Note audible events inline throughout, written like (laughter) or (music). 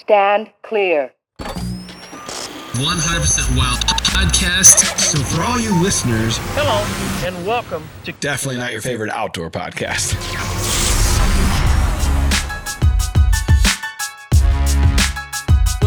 Stand clear. 100% Wild podcast. So for all you listeners, Hello and welcome to definitely not your favorite outdoor podcast.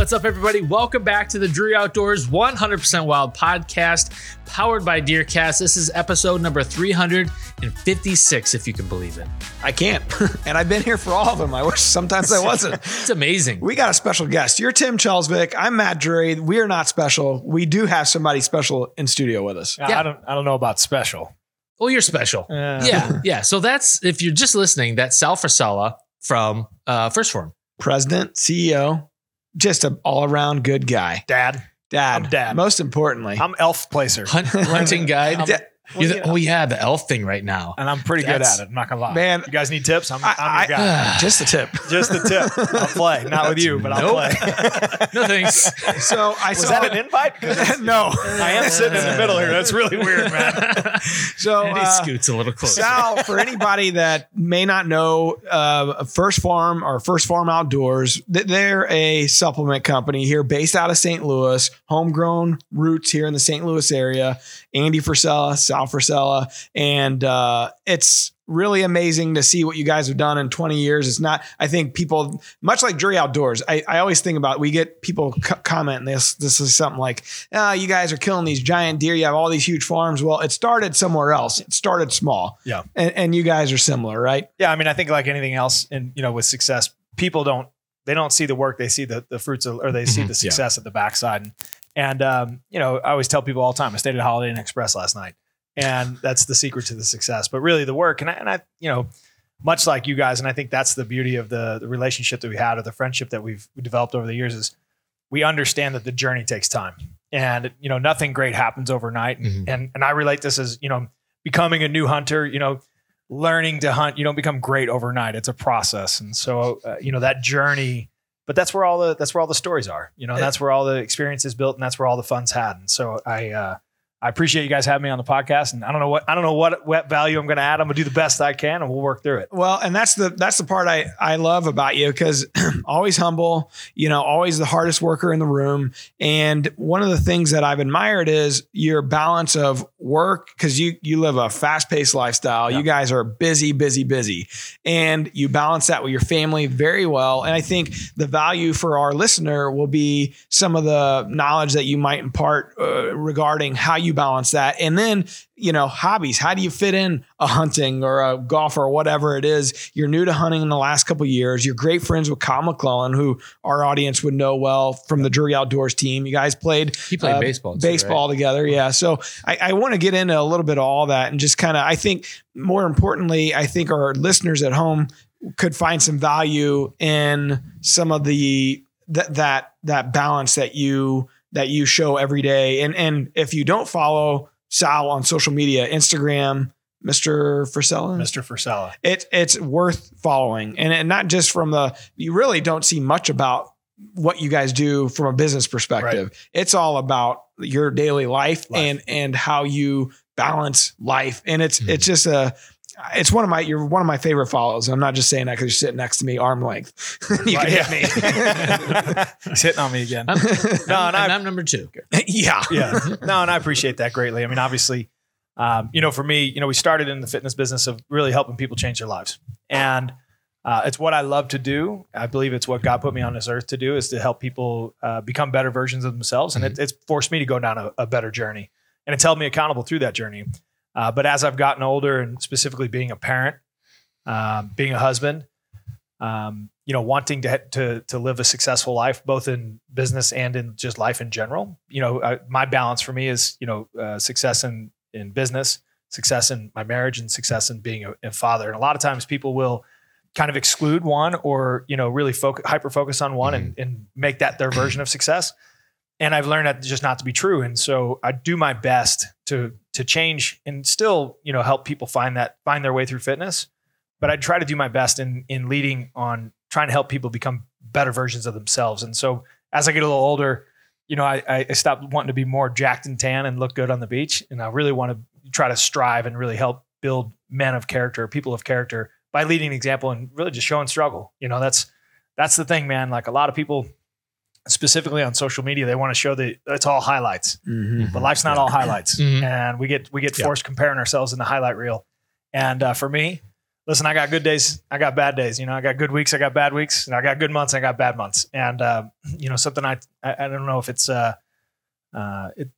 What's up, everybody? Welcome back to the Drury Outdoors 100% Wild podcast, powered by Deercast. This is episode number 356, if you can believe it. I can't. (laughs) and I've been here for all of them. I wish sometimes I wasn't. (laughs) It's amazing. We got a special guest. You're Tim Chelsvik. I'm Matt Drury. We are not special. We do have somebody special in studio with us. Yeah. I don't I don't know about special. Well, you're special. Uh, yeah, yeah. So that's if you're just listening, that's Sal Frisella from uh, 1st Phorm. President, CEO, just an all around good guy. Dad. Dad. I'm dad. Most importantly. I'm elf placer. Hunt, hunting (laughs) guide. Da- You're the- oh yeah, the elf thing right now. And I'm pretty That's- good at it. I'm not gonna lie. Man. you guys need tips? I'm, I- I'm your guy. (sighs) just a tip. (laughs) Just a tip. I'll play. Not with you, but I'll Nope. play. (laughs) No thanks. So I Was saw that an invite? (laughs) no. I am sitting in the middle here. That's really weird, man. So and he uh, scoots a little closer. Sal, for anybody that may not know, uh, 1st Phorm or 1st Phorm Outdoors, they're a supplement company here based out of St. Louis, homegrown roots here in the St. Louis area. Andy Frisella, Sal Frisella, and uh, it's really amazing to see what you guys have done in 20 years. It's not, I think people, much like Drury Outdoors, I, I always think about, we get people co- comment this, this is something like, ah, you guys are killing these giant deer. You have all these huge farms. Well, it started somewhere else. It started small. Yeah. And, and you guys are similar, right? Yeah, I mean, I think like anything else, and you know, with success, people don't they don't see the work; they see the the fruits of, or they see Mhm, the success at the backside. And, and um, you know, I always tell people all the time. I stayed at Holiday Inn Express last night, and that's the secret to the success. But really, the work, and I, and I, you know, much like you guys, and I think that's the beauty of the the relationship that we had or the friendship that we've developed over the years is we understand that the journey takes time, and you know, nothing great happens overnight. And Mhm. and, and I relate this as you know, becoming a new hunter. You know learning to hunt you don't become great overnight it's a process and so uh, you know that journey but that's where all the that's where all the stories are you know and that's where all the experience is built and that's where all the fun's had. And so i uh I appreciate you guys having me on the podcast, and I don't know what I don't know what what value I'm going to add. I'm going to do the best I can, and we'll work through it. Well, and that's the that's the part I I love about you because (clears throat) always humble, you know, always the hardest worker in the room. And one of the things that I've admired is your balance of work because you you live a fast paced lifestyle. Yeah. You guys are busy, busy, busy, and you balance that with your family very well. And I think the value for our listener will be some of the knowledge that you might impart uh, regarding how you balance that, and then you know, hobbies. How do you fit in a hunting or a golf or whatever it is? You're new to hunting in the last couple of years. You're great friends with Kyle McClellan, who our audience would know well from the Drury Outdoors team. You guys played He played uh, baseball. too, baseball together. Yeah. So I, I want to get into a little bit of all that and just kind of, I think more importantly, I think our listeners at home could find some value in some of the, that, that, that balance that you, that you show every day. And, and if you don't follow Sal on social media, Instagram, Mr. Frisella, Mr. Frisella. it, it's worth following and, and not just from the you really don't see much about what you guys do from a business perspective it's all about your daily life, Life. and and how you balance life and it's Mhm. it's just a it's one of my you're one of my favorite follows i'm not just saying that because you're sitting next to me arm length (laughs) you Right, can hit yeah. (laughs) He's hitting on me again. I'm, No, no, and and I- I'm number two. (laughs) yeah yeah. No, and I appreciate that greatly. I mean, obviously, um, you know, for me, you know, we started in the fitness business of really helping people change their lives. And uh, it's what I love to do. I believe it's what God put me on this earth to do is to help people uh, become better versions of themselves. And it, it's forced me to go down a, a better journey. And it's held me accountable through that journey. Uh, but as I've gotten older and specifically being a parent, um, being a husband, um, you know, wanting to, to to live a successful life, both in business and in just life in general. You know, I, my balance for me is you know uh, success in in business, success in my marriage, and success in being a, a father. And a lot of times, people will kind of exclude one or you know really focus hyper focus on one and, and make that their version of success. And I've learned that just not to be true. And so I do my best to to change and still you know help people find that find their way through fitness but I try to do my best in in leading on trying to help people become better versions of themselves. And so as I get a little older, you know, I, I stopped wanting to be more jacked and tan and look good on the beach, and I really want to try to strive and really help build men of character, people of character by leading an example and really just showing struggle. You know, that's that's the thing, man. Like a lot of people, specifically on social media, they want to show that it's all highlights, Mhm. but life's not all highlights, Mhm. and we get we get Yeah. forced comparing ourselves in the highlight reel. And uh, for me, listen, I got good days, I got bad days. You know, I got good weeks, I got bad weeks, and I got good months, I got bad months. And uh, you know, something I, I I don't know if it's uh, uh, it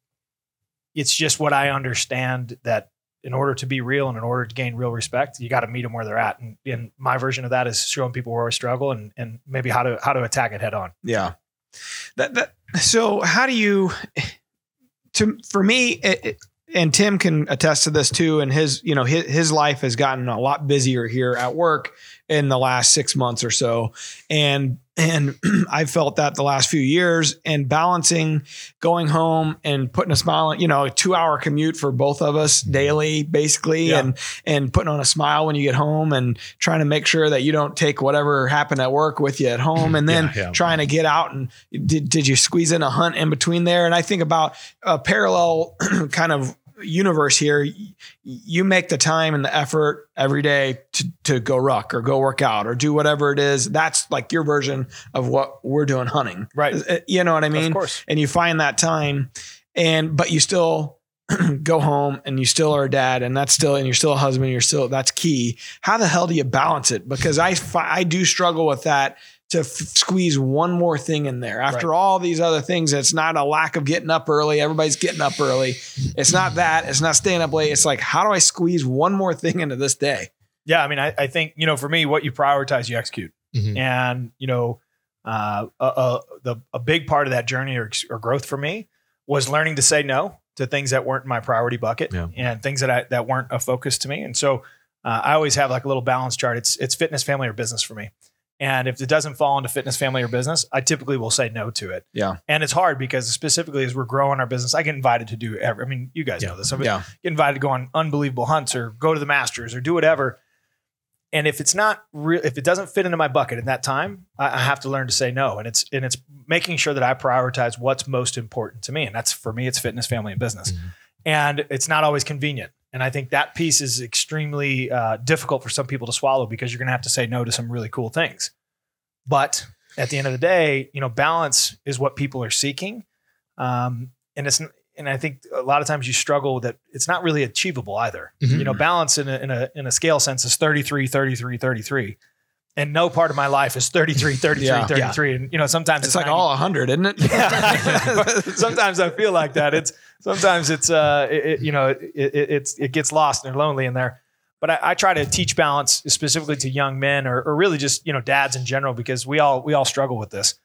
it's just what I understand that in order to be real and in order to gain real respect, you got to meet them where they're at. And, and my version of that is showing people where we struggle and and maybe how to how to attack it head on. Yeah. That, that, so how do you, to, for me, it, it- and Tim can attest to this too. And his, you know, his, his life has gotten a lot busier here at work in the last six months or so. And, and (clears throat) I felt that the last few years and balancing going home and putting a smile, on- you know, a two hour commute for both of us daily, basically, Yeah. and, and putting on a smile when you get home and trying to make sure that you don't take whatever happened at work with you at home. And (clears throat) then Yeah, yeah. trying to get out and did, did you squeeze in a hunt in between there? And I think about a parallel (clears throat) kind of universe here. You make the time and the effort every day to, to go ruck or go work out or do whatever it is. That's like your version of what we're doing hunting. Right. Uh, You know what I mean? of course. and you find that time and but you still (clears throat) go home and you still are a dad and that's still and you're still a husband you're still that's key how the hell do you balance it because i i do struggle with that to f- squeeze one more thing in there after all these other things it's not a lack of getting up early everybody's getting up early it's not that it's not staying up late it's like how do i squeeze one more thing into this day Yeah, I mean, I, I think you know, for me, what you prioritize, you execute, Mhm. and you know, uh, uh, uh, the a big part of that journey or, or growth for me was learning to say no to things that weren't in my priority bucket Yeah. and things that I, that weren't a focus to me. And so, uh, I always have like a little balance chart. It's it's fitness, family, or business for me. And if it doesn't fall into fitness, family, or business, I typically will say no to it. Yeah. And it's hard because specifically as we're growing our business, I get invited to do every. I mean, you guys Yeah. know this. I'm yeah get invited to go on unbelievable hunts or go to the Masters or do whatever. And if it's not real, if it doesn't fit into my bucket at that time, I, I have to learn to say no. And it's and it's making sure that I prioritize what's most important to me. And that's for me, it's fitness, family, and business. Mhm. And it's not always convenient. And I think that piece is extremely uh, difficult for some people to swallow because you're going to have to say no to some really cool things. But at the end of the day, you know, balance is what people are seeking. Um, and it's and I think a lot of times you struggle that it's not really achievable either. Mhm. You know, balance in a, in a in a scale sense is 33 33 33. And no part of my life is 33 (laughs) 33 Yeah. 33 and you know sometimes it's it's, like 90 all 100 isn't it yeah. (laughs) (laughs) sometimes I feel like that. It's sometimes it's uh it, it- you know it, it it's it gets lost and they're lonely in there. But I, I try to teach balance specifically to young men or, or really just you know dads in general because we all we all struggle with this.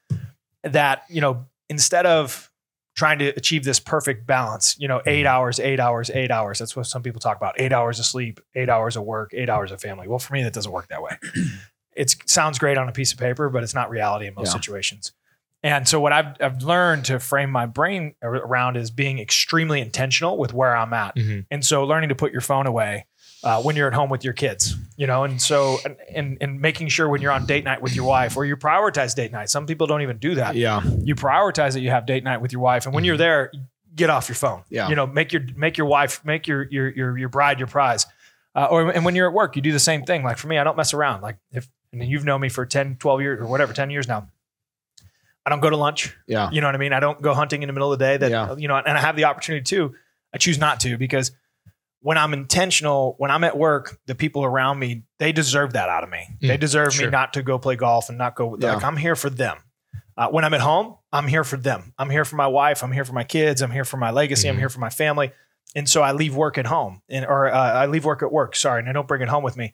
That you know instead of trying to achieve this perfect balance, you know, eight hours, eight hours, eight hours. That's what some people talk about. Eight hours of sleep, eight hours of work, eight hours of family. Well, for me, that doesn't work that way. It sounds great on a piece of paper, but it's not reality in most Yeah. situations. And so what I've, I've learned to frame my brain around is being extremely intentional with where I'm at. Mhm. And so learning to put your phone away uh, when you're at home with your kids, you know, and so, and, and, and making sure when you're on date night with your wife or you prioritize date night. Some people don't even do that. yeah You prioritize that you have date night with your wife. And when you're there, get off your phone. Yeah. You know, make your, make your wife, make your, your, your, your bride your prize. Uh, or, and when you're at work, you do the same thing. Like for me, I don't mess around. Like if, and you've known me for 10, 12 years or whatever, 10 years now. I don't go to lunch. yeah You know what I mean? I don't go hunting in the middle of the day that, Yeah. you know, and I have the opportunity to. I choose not to because when I'm intentional, when I'm at work, the people around me, they deserve that out of me. Mm, they deserve sure. me not to go play golf and not go, Yeah. like, I'm here for them. Uh, when I'm at home, I'm here for them. I'm here for my wife. I'm here for my kids. I'm here for my legacy. I'm Mhm. here for my family. And so I leave work at home and, or uh, I leave work at work. Sorry. And I don't bring it home with me.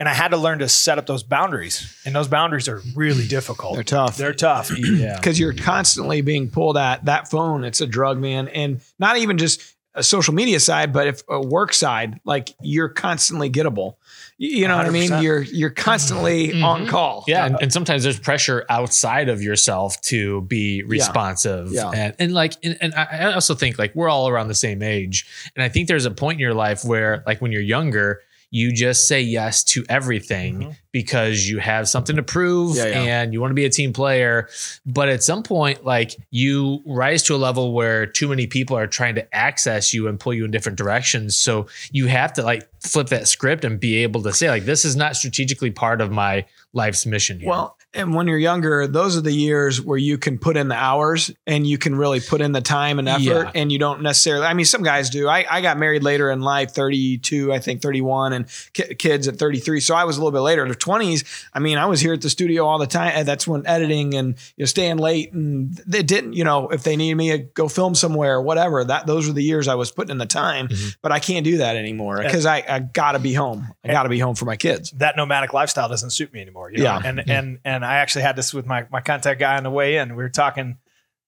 And I had to learn to set up those boundaries. And those boundaries are really difficult. they're tough They're tough. (clears throat) Yeah. because you're constantly being pulled at that phone. It's a drug, man, and not even just a social media side, but if a work side, like you're constantly gettable. You, you know what I mean? You're you're constantly Mhm. on call. Yeah, and, and sometimes there's pressure outside of yourself to be responsive, Yeah. and and like, and, and I I also think like we're all around the same age, and I think there's a point in your life where like when you're younger, you just say yes to everything Mhm. because you have something to prove Yeah, yeah. and you want to be a team player. But at some point, like you rise to a level where too many people are trying to access you and pull you in different directions. So you have to like flip that script and be able to say, like, this is not strategically part of my life's mission here. Well, and when you're younger, those are the years where you can put in the hours and you can really put in the time and effort Yeah. and you don't necessarily, I mean, some guys do. I, I got married later in life, 32, I think 31 and ki- kids at 33. So I was a little bit later in the 20s. I mean, I was here at the studio all the time. That's when editing and, you know, staying late and they didn't, you know, if they needed me to go film somewhere or whatever, that those were the years I was putting in the time, Mhm. but I can't do that anymore because I, I gotta be home. I gotta be home for my kids. that nomadic lifestyle doesn't suit me anymore. You know? Yeah. And and and I actually had this with my my contact guy on the way in. We were talking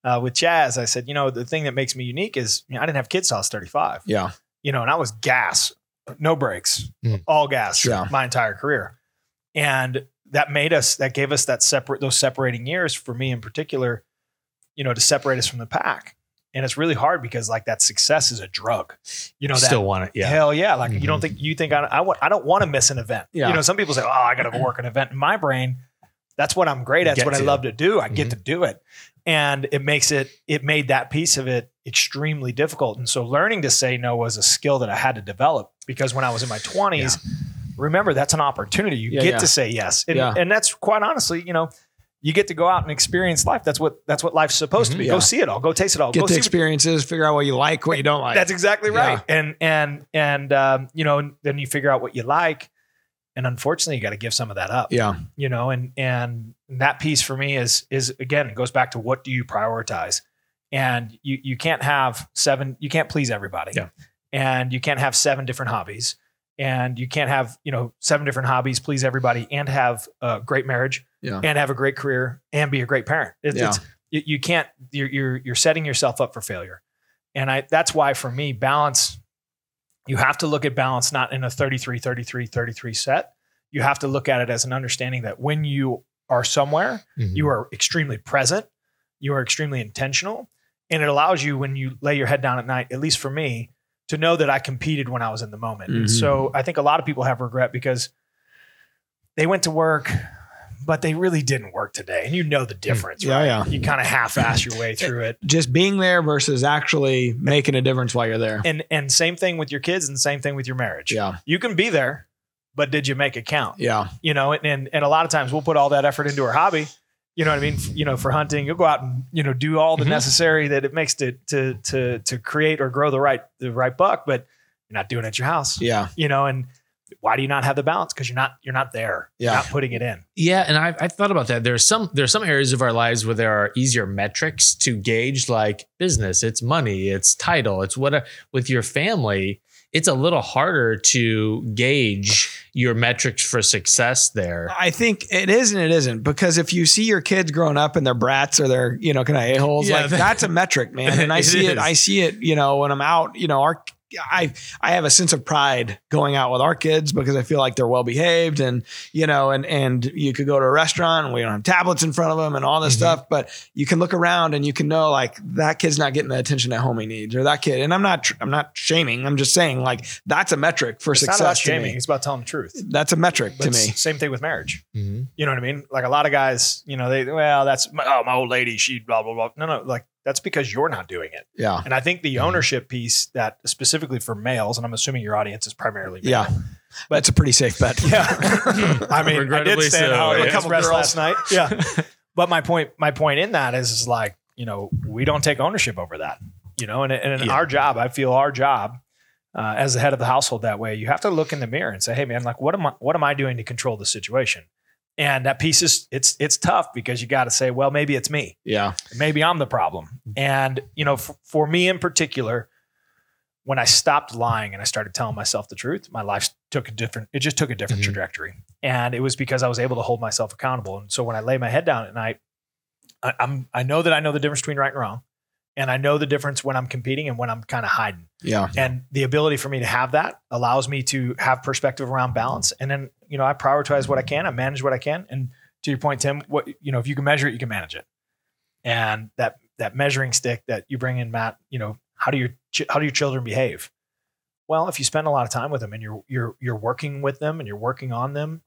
uh, with Chaz. I said, you know, the thing that makes me unique is you know, I didn't have kids till I was 35. Yeah. You know, and I was gas, no brakes, Mm. all gas Yeah. my entire career. And that made us that gave us that separate those separating years for me in particular, you know, to separate us from the pack. And it's really hard because like that success is a drug. You know, that Still want it. Yeah. Hell yeah! Like you don't Mhm. think you think I, I want I don't want to miss an event. Yeah. You know, some people say, "Oh, I got to work an event." In my brain, that's what I'm great at. That's Get what I love to do. I get Mhm. to do it, and it makes it it made that piece of it extremely difficult. And so, learning to say no was a skill that I had to develop because when I was in my 20s, remember that's an opportunity. You Yeah, get yeah. to say yes, and, Yeah. and that's quite honestly, you know. You get to go out and experience life. That's what that's what life's supposed Mhm. to be. Yeah. Go see it all. Go taste it all. Get go the see experiences, figure out what you like, what you don't like. that's exactly Yeah. right. And and and um, you know, then you figure out what you like, and unfortunately, you got to give some of that up. yeah. You know, and and that piece for me is is again it goes back to what do you prioritize, and you you can't have seven, you can't please everybody, Yeah. and you can't have seven different hobbies, and you can't have you know seven different hobbies, please everybody, and have a great marriage, Yeah. and have a great career, and be a great parent. It- Yeah. It's you, you can't you're, you're you're setting yourself up for failure and i that's why for me balance you have to look at balance not in a 33 33 33 set you have to look at it as an understanding that when you are somewhere Mhm. you are extremely present you are extremely intentional and it allows you when you lay your head down at night at least for me to know that i competed when i was in the moment and Mhm. so i think a lot of people have regret because they went to work but they really didn't work today and you know the difference Yeah, right yeah. you kind of half-ass your way through it Just being there versus actually making a difference while you're there. and and same thing with your kids and same thing with your marriage Yeah. you can be there but did you make it count Yeah. you know and, and and a lot of times we'll put all that effort into our hobby you know what i mean you know for hunting you'll go out and you know do all the Mhm. necessary that it makes to to to to create or grow the right the right buck but you're not doing it at your house Yeah. you know and why do you not have the balance because you're not you're not there Yeah. you're not putting it in Yeah, and I've, I've thought about that. There's some there's some areas of our lives where there are easier metrics to gauge, like business, it's money, it's title, it's what. With your family, it's a little harder to gauge your metrics for success there. I think it is and it isn't because if you see your kids growing up and they're brats or they're, you know, kind of a-holes, Yeah, like that- that's a metric, man. And I (laughs) It see it. I see it, you know, when I'm out, you know, our I I have a sense of pride going out with our kids because I feel like they're well behaved and you know and and you could go to a restaurant and we don't have tablets in front of them and all this Mhm. stuff but you can look around and you can know like that kid's not getting the attention at home he needs or that kid and I'm not I'm not shaming I'm just saying like that's a metric for it's success not about shaming me. it's about telling the truth That's a metric but to me. same thing with marriage Mhm. You know what I mean? Like a lot of guys, you know, they well, that's my, oh my old lady, she blah blah blah. No, no, like that's because you're not doing it. Yeah. And I think the Mhm. ownership piece that specifically for males, and I'm assuming your audience is primarily male. Yeah. That's a pretty safe bet. (laughs) Yeah. (laughs) I mean, I Regrettably did stand so, out yeah. a couple girls girls. last night. Yeah. (laughs) but my point, my point in that is, is like, you know, we don't take ownership over that. You know, and, and in Yeah. our job, I feel our job uh, as the head of the household that way, you have to look in the mirror and say, hey man, like what am I what am I doing to control the situation? And that piece is it's it's tough because you got to say, well, maybe it's me Yeah. maybe I'm the problem. And, you know, f- for me in particular, when I stopped lying and I started telling myself the truth, my life took a different, it just took a different Mhm. trajectory. And it was because I was able to hold myself accountable. And so when I lay my head down at night, I, I'm, I know that I know the difference between right and wrong. And I know the difference when I'm competing and when I'm kind of hiding. Yeah. And the ability for me to have that allows me to have perspective around balance. And then, you know, I prioritize what I can, I manage what I can. And to your point, Tim, what you know, if you can measure it, you can manage it. And that that measuring stick that you bring in, Matt, you know, how do your ch- how do your children behave? Well, if you spend a lot of time with them and you're you're you're working with them and you're working on them,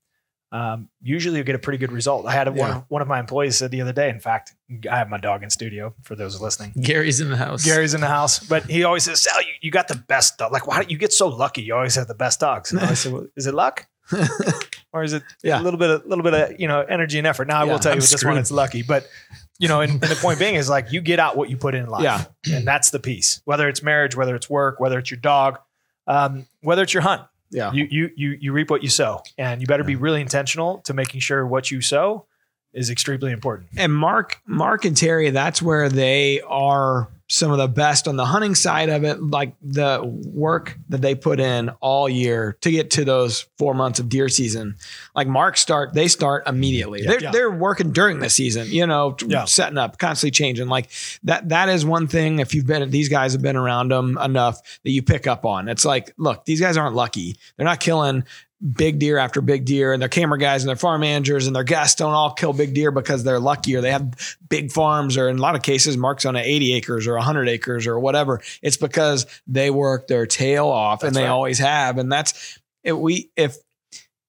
um, usually you get a pretty good result. I had a, one, of, one of my employees said the other day. In fact, I have my dog in studio for those listening. Gary's in the house. Gary's in the house, but he always says, Sal, you, you got the best dog. Like, why do you get so lucky? You always have the best dogs. And I said, well, is it luck? (laughs) or is it Yeah. a little bit, a little bit of you know energy and effort? Now I Yeah, will tell you I'm with this one, it's lucky, but you know, and, and the point being is like you get out what you put in life, Yeah. and that's the piece. Whether it's marriage, whether it's work, whether it's your dog, um, whether it's your hunt, Yeah. you you you you reap what you sow, and you better be really intentional to making sure what you sow is extremely important. and Mark, Mark and Terry, that's where they are some of the best on the hunting side of it. Like the work that they put in all year to get to those four months of deer season. Like Mark start, they start immediately. They're Yeah. they're working during the season, you know, Yeah. setting up, constantly changing. Like that. That is one thing. If you've been, these guys have been around them enough that you pick up on. It's like, look, these guys aren't lucky. They're not killing big deer after big deer and their camera guys and their farm managers and their guests don't all kill big deer because they're lucky or they have big farms or in a lot of cases marks on 80 acres or 100 acres or whatever it's because they work their tail off and they right. always have and that's if we if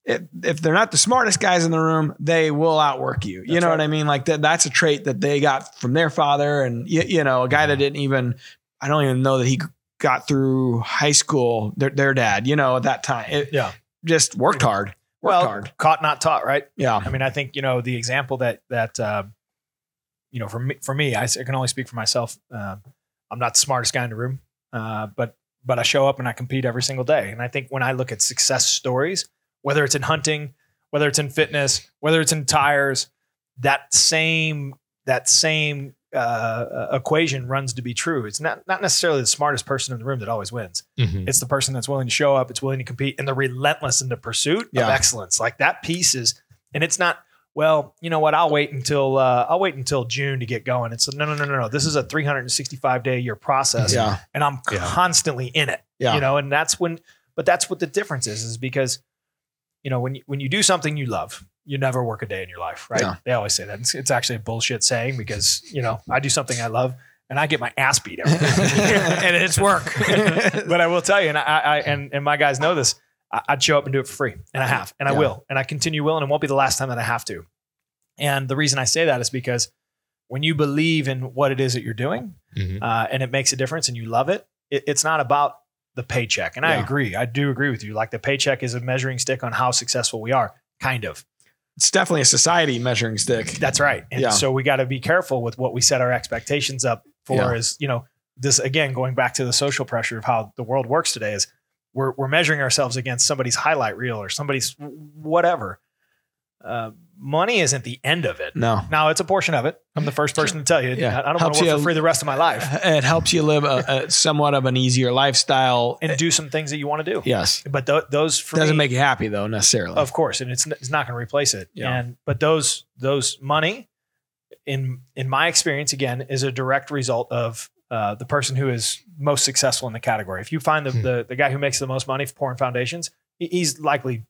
if, if they're not the smartest guys in the room, they will outwork you. you That's know right. what I mean? Like that, that's a trait that they got from their father. And you, you know, a guy that mm-hmm. didn't even, I don't even know that he got through high school, their, their dad, you know, at that time, it Yeah. Just worked hard, worked Well, hard. caught not taught, right? Yeah. I mean, I think you know the example that that uh, you know for me for me, I, can only speak for myself. Uh, I'm not the smartest guy in the room, uh, but but I show up and I compete every single day. And I think when I look at success stories, whether it's in hunting, whether it's in fitness, whether it's in tires, that same that same uh, equation runs to be true. It's not not necessarily the smartest person in the room that always wins. Mhm. It's the person that's willing to show up, it's willing to compete, and the relentless in the pursuit Yeah. of excellence. Like that piece is, and it's not. Well, you know what? I'll wait until uh, I'll wait until June to get going. It's no, no, no, no, no. This is a 365 day year process, Yeah. and I'm Yeah. constantly in it. Yeah. You know, and that's when. But that's what the difference is, is because, you know, when you, when you do something you love, you never work a day in your life, right? Yeah. They always say that. It's, it's actually a bullshit saying because you know I do something I love and I get my ass beat every day. (laughs) (laughs) and it's work. (laughs) but I will tell you, and I, I and and my guys know this. I, I'd show up and do it for free, and I have, and I will, and I continue will, and it won't be the last time that I have to. And the reason I say that is because when you believe in what it is that you're doing, Mhm. uh, and it makes a difference, and you love it, it it's not about the paycheck. And I agree, I do agree with you. Like the paycheck is a measuring stick on how successful we are, kind of. It's definitely a society measuring stick. That's right. And Yeah. so we got to be careful with what we set our expectations up for Yeah. is, you know, this again, going back to the social pressure of how the world works today is we're, we're measuring ourselves against somebody's highlight reel or somebody's whatever. Uh, money isn't the end of it. No. Now it's a portion of it. I'm the first person to tell you. Yeah. I don't want to work you- for free the rest of my life (laughs) It helps you live a, a somewhat of an easier lifestyle. and do some things that you want to do. yes. But th- those for Doesn't me- make you happy though, necessarily. of course, and it's it's not going to replace it. Yeah. And but those those money, in in my experience, again, is a direct result of uh, the person who is most successful in the category. If you find the Hmm. the, the guy who makes the most money for pouring foundations, he's likely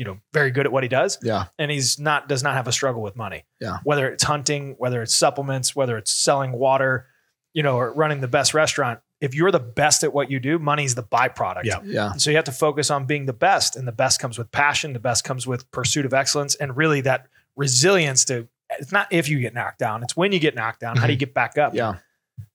you know very good at what he does, yeah. and he's not does not have a struggle with money. Yeah. Whether it's hunting, whether it's supplements, whether it's selling water, you know, or running the best restaurant. If you're the best at what you do, money's the byproduct. Yeah. Yeah. So you have to focus on being the best, and the best comes with passion. The best comes with pursuit of excellence, and really that resilience to. It's not if you get knocked down; it's when you get knocked down. How do you mm-hmm. get back up? Yeah.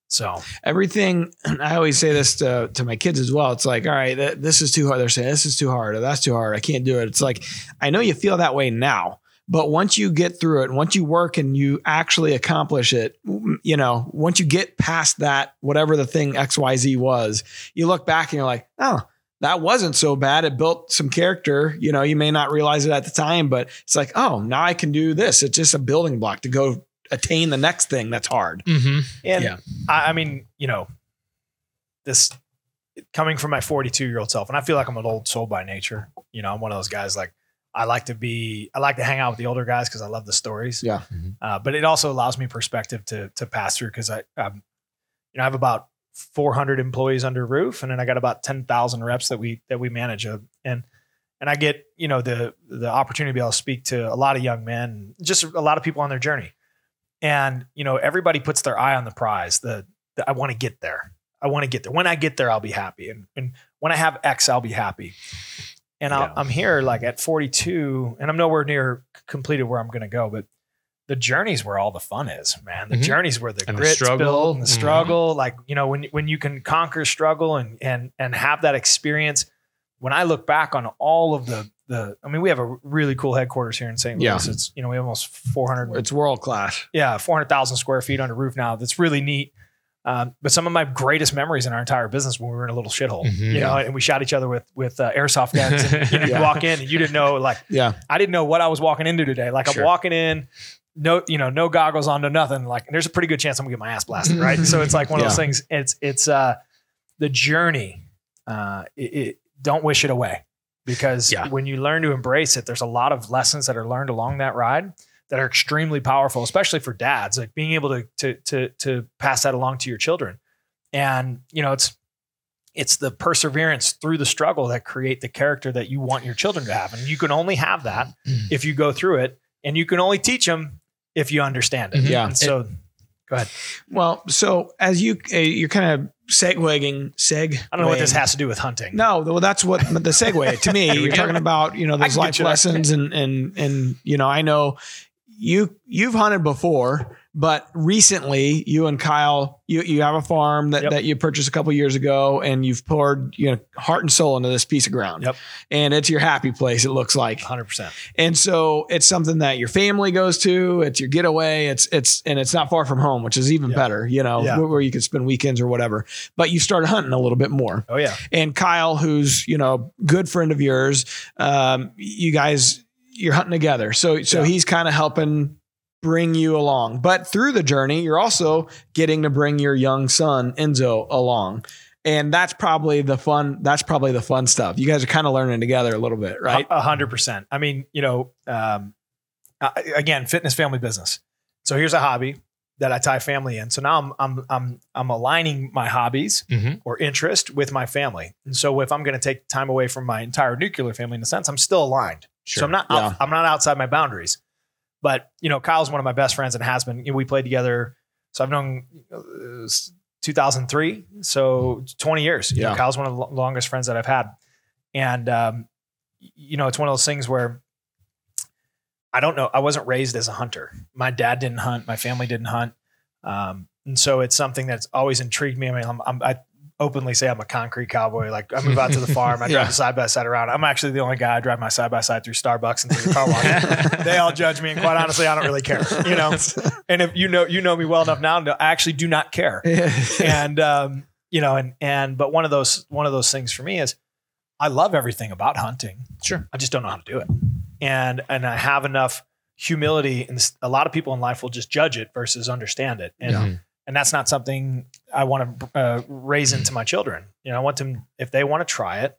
So everything (clears throat) i always say this to, to my kids as well. It's like all right th- this is too hard. They're saying this is too hard or that's too hard. I can't do it. It's like i know you feel that way now but once you get through it once you work and you actually accomplish it you know once you get past that whatever the thing xyz was you look back and you're like oh that wasn't so bad. It built some character. You know you may not realize it at the time but it's like oh now i can do this. It's just a building block to go attain the next thing that's hard Mhm. And Yeah. I, I mean, you know, this coming from my 42 year old self, and I feel like I'm an old soul by nature. You know, I'm one of those guys like I like to be, I like to hang out with the older guys because I love the stories. Yeah. Mhm. Uh, but it also allows me perspective to to pass through because I, um, you know, I have about 400 employees under roof, and then I got about 10,000 reps that we that we manage, uh, and and I get you know the the opportunity to be able to speak to a lot of young men, just a lot of people on their journey and you know everybody puts their eye on the prize the, the i want to get there i want to get there when i get there i'll be happy and, and when i have x i'll be happy and I'll, Yeah. i'm here like at 42 and i'm nowhere near completed where i'm going to go but the journey's where all the fun is man the Mhm. journey's where the And struggle. built and the Mhm. struggle like you know when when you can conquer struggle and and and have that experience when I look back on all of the the, I mean, we have a really cool headquarters here in St. Louis. Yeah. It's you know we have almost 400 It's world class. yeah, 400,000 square feet under roof now. That's really neat. Um, but some of my greatest memories in our entire business when we were in a little shithole, Mhm. you know, and we shot each other with with uh, airsoft guns. And, (laughs) you know, Yeah. you walk in and you didn't know, like, Yeah. I didn't know what I was walking into today. Like, Sure. I'm walking in, no, you know, no goggles on, no nothing. Like, there's a pretty good chance I'm gonna get my ass blasted, right? so it's like one of (laughs) those things. It's it's uh, the journey. Uh, it, it, don't wish it away because Yeah. when you learn to embrace it, there's a lot of lessons that are learned along that ride that are extremely powerful, especially for dads. Like being able to to to to pass that along to your children, and you know it's it's the perseverance through the struggle that create the character that you want your children to have, and you can only have that if you go through it, and you can only teach them if you understand it. Mhm. Yeah. And so, go ahead. Well, so as you uh, you're kind of segueing, seg. I don't know what this has to do with hunting. No, well, that's what the segue (laughs) to me. You're talking about, you know, those life lessons and and and you know, I know you you've hunted before, but recently you and Kyle, you you have a farm that, Yep. that you purchased a couple years ago, and you've poured you know heart and soul into this piece of ground. Yep. And it's your happy place. It looks like, hundred percent. and so it's something that your family goes to. It's your getaway. It's it's and it's not far from home, which is even Yeah. better. You know, Yeah. where, where you can spend weekends or whatever. But you started hunting a little bit more Oh yeah, and Kyle, who's you know good friend of yours, um, you guys you're hunting together. So so Yeah. he's kind of helping bring you along. But through the journey, you're also getting to bring your young son Enzo along. And that's probably the fun. That's probably the fun stuff. You guys are kind of learning together a little bit, right? A hundred percent. I mean, you know, um, uh, again, fitness, family, business. So here's a hobby that I tie family in. So now I'm I'm I'm I'm aligning my hobbies Mhm. or interest with my family. And so if I'm going to take time away from my entire nuclear family, in a sense, I'm still aligned. Sure. So I'm not Yeah. I'm not outside my boundaries. But you know, Kyle's one of my best friends and has been. You know, we played together. So I've known uh, 2003, so 20 years. You know, Yeah. Kyle's one of the lo- longest friends that I've had, and um, you know, it's one of those things where I don't know. I wasn't raised as a hunter. My dad didn't hunt. My family didn't hunt, um, and so it's something that's always intrigued me. I mean, I'm, I'm, I openly say I'm a concrete cowboy. Like I move out to the (laughs) farm, I drive Yeah. the side by side around. I'm actually the only guy I drive my side by side through Starbucks and through the car wash. (laughs) they all judge me, and quite honestly, I don't really care. You know, (laughs) and if you know you know me well enough now, to- I actually do not care. And um, you know, and and but one of those one of those things for me is I love everything about hunting. Sure. I just don't know how to do it, and and I have enough humility. And a lot of people in life will just judge it versus understand it, and Mhm. And that's not something I want to uh, raise into my children. You know, I want them if they want to try it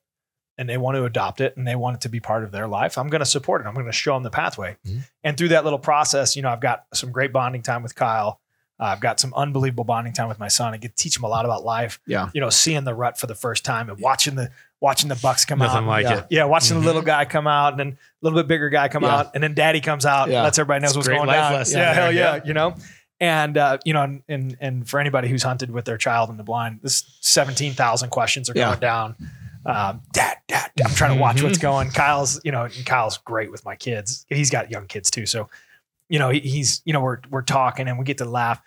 and they want to adopt it and they want it to be part of their life, I'm going to support it. I'm going to show them the pathway. Mhm. And through that little process, you know, I've got some great bonding time with Kyle. Uh, I've got some unbelievable bonding time with my son. I get to teach him a lot about life. Yeah. You know, seeing the rut for the first time and watching the watching the bucks come Nothing out. like yeah. it. yeah, watching Mhm. the little guy come out and then a little bit bigger guy come Yeah. out and then daddy comes out Yeah. lets everybody knows It's what's going on. lesson Yeah, hell yeah, yeah. you know. And uh, you know, and, and and for anybody who's hunted with their child in the blind, this seventeen thousand questions are Yeah. going down. Um, dad, dad, dad, I'm trying to watch what's going. Kyle's, you know, and Kyle's great with my kids. He's got young kids too, so you know, he, he's, you know, we're we're talking and we get to laugh,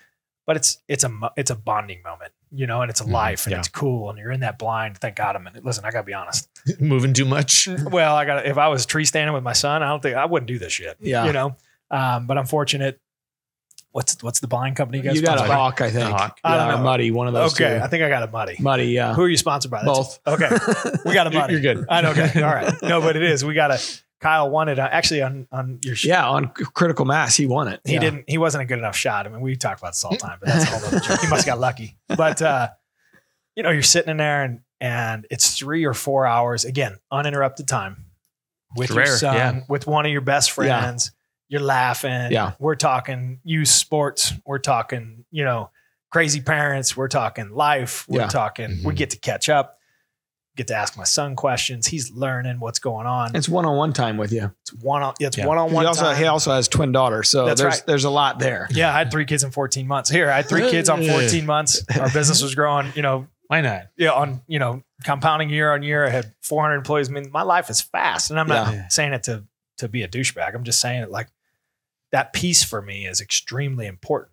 but it's it's a it's a bonding moment, you know, and it's a Mhm. life and Yeah. it's cool, and you're in that blind. Thank God I'm in it. Listen, I gotta be honest. (laughs) Moving too much. (laughs) Well, I got if I was tree standing with my son, I don't think I wouldn't do this shit. Yeah. You know, um, but I'm fortunate. What's what's the buying company you guys? you got a sponsored by? hawk, I think. hawk. I don't Yeah, know. muddy, one of those Okay, two. I think I got a muddy. Muddy, yeah. Who are you sponsored by? That's- Both. Okay, we got a (laughs) muddy. You're good. I know. Okay, (laughs) all right. No, but it is. We got a. Kyle wanted uh, actually on on your. Sh- Yeah, on critical mass, he won it. He Yeah. didn't. He wasn't a good enough shot. I mean, we talk about this all the time, but that's a whole other joke. He must have got lucky. But uh, you know, you're sitting in there and and it's three or four hours again, uninterrupted time with It's your rare, son, yeah. with one of your best Yeah. friends. You're laughing. Yeah. we're talking youth sports. We're talking, you know, crazy parents. We're talking life. We're Yeah. talking. We Mhm. get to catch up. Get to ask my son questions. He's learning what's going on. It's one on one time with you. It's one on it's one on He one. also he also has twin daughters, so That's there's right. there's a lot there. Yeah, I had three kids in 14 months. Here, I had three kids on 14 months. Our (laughs) business was growing, you know, Why not? yeah, on, you know, compounding year on year. I had 400 employees. I mean, my life is fast. And I'm not Yeah. saying it to to be a douchebag. I'm just saying it like that piece for me is extremely important.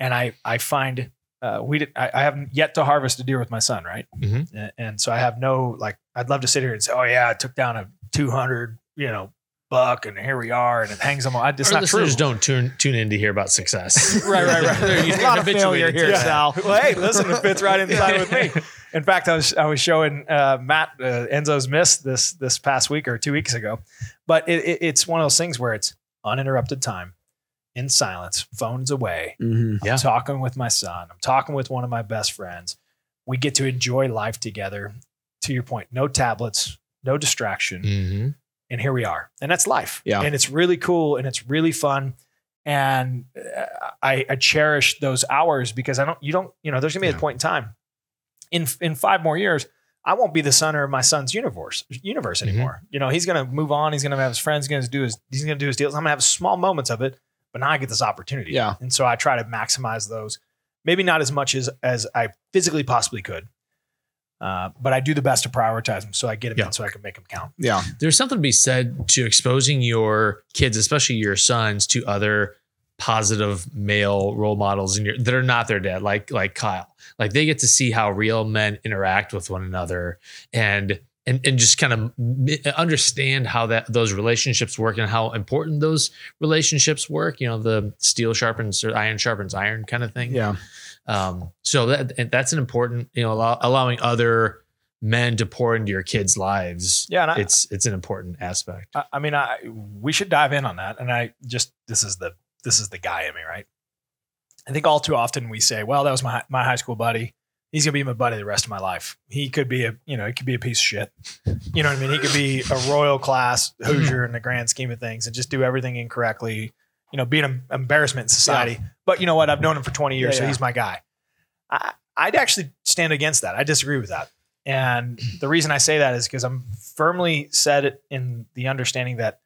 And I I find uh, we did, I, I haven't yet to harvest a deer with my son, right? Mhm. And, and so I have no like. I'd love to sit here and say, "Oh yeah, I took down a 200, you know, buck, and here we are," and it hangs them. on. It's Our not true. don't tune tune in to hear about success. (laughs) Right, right, right. (laughs) They're a lot of failure here, that. Sal. Well, hey, listen, it fits right (laughs) inside with me. In fact, I was I was showing uh, Matt uh, Enzo's miss this this past week or two weeks ago, but it, it, it's one of those things where it's uninterrupted time, in silence, phones away. Mhm. Yeah. I'm talking with my son. I'm talking with one of my best friends. We get to enjoy life together. To your point, no tablets, no distraction Mhm. and here we are and that's life Yeah. and it's really cool and it's really fun and uh, I, I cherish those hours because i don't you don't you know there's gonna be Yeah. a point in time in in five more years i won't be the center of my son's universe universe Mhm. anymore you know he's gonna move on he's gonna have his friends he's gonna do his he's gonna do his deals i'm gonna have small moments of it but now i get this opportunity Yeah. and so i try to maximize those maybe not as much as as i physically possibly could uh, but I do the best to prioritize them so I get them Yeah. in so I can make them count. Yeah. There's something to be said to exposing your kids, especially your sons, to other positive male role models in your that are not their dad, like like Kyle. Like they get to see how real men interact with one another and and, and just kind of understand how that those relationships work and how important those relationships work. You know, the steel sharpens or iron sharpens iron kind of thing. Yeah. Um, so that and that's an important, you know, allow, allowing other men to pour into your kids' lives. Yeah, and I- it's it's an important aspect. I, I mean, I we should dive in on that. And I just this is the this is the guy in me, right? I think all too often we say, "Well, that was my my high school buddy. He's gonna be my buddy the rest of my life. He could be a you know he could be a piece of shit. You know what I mean? He could be a royal class (laughs) Hoosier in the grand scheme of things and just do everything incorrectly. You know, be an embarrassment in society. But you know what? I've known him for twenty years, Yeah, so he's my guy. I, I'd actually stand against that. I disagree with that. And the reason I say that is because I'm firmly set in the understanding that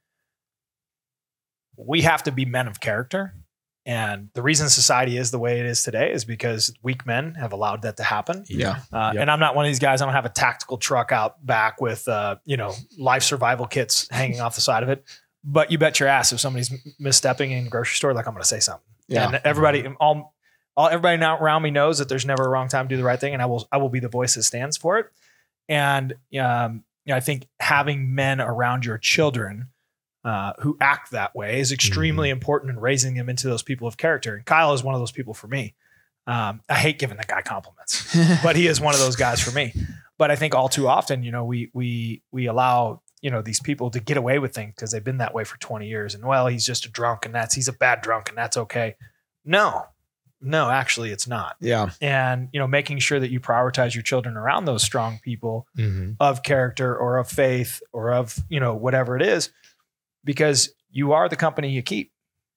we have to be men of character. And the reason society is the way it is today is because weak men have allowed that to happen. Yeah. Uh, Yep. And I'm not one of these guys. I don't have a tactical truck out back with, uh, you know, life survival kits hanging off the side of it. But you bet your ass if somebody's misstepping in the grocery store, like I'm going to say something. Yeah. And everybody, all, all everybody now around me knows that there's never a wrong time to do the right thing, and I will, I will be the voice that stands for it. And um, you know, I think having men around your children uh, who act that way is extremely important in raising them into those people of character. And Kyle is one of those people for me. Um, I hate giving the guy compliments (laughs) but he is one of those guys for me. But I think all too often, you know, we we we allow you know these people to get away with things because they've been that way for 20 years. And well, he's just a drunk, and that's he's a bad drunk, and that's okay. No, no, actually, it's not. yeah. And you know, making sure that you prioritize your children around those strong people Mhm. of character or of faith or of you know whatever it is, because you are the company you keep.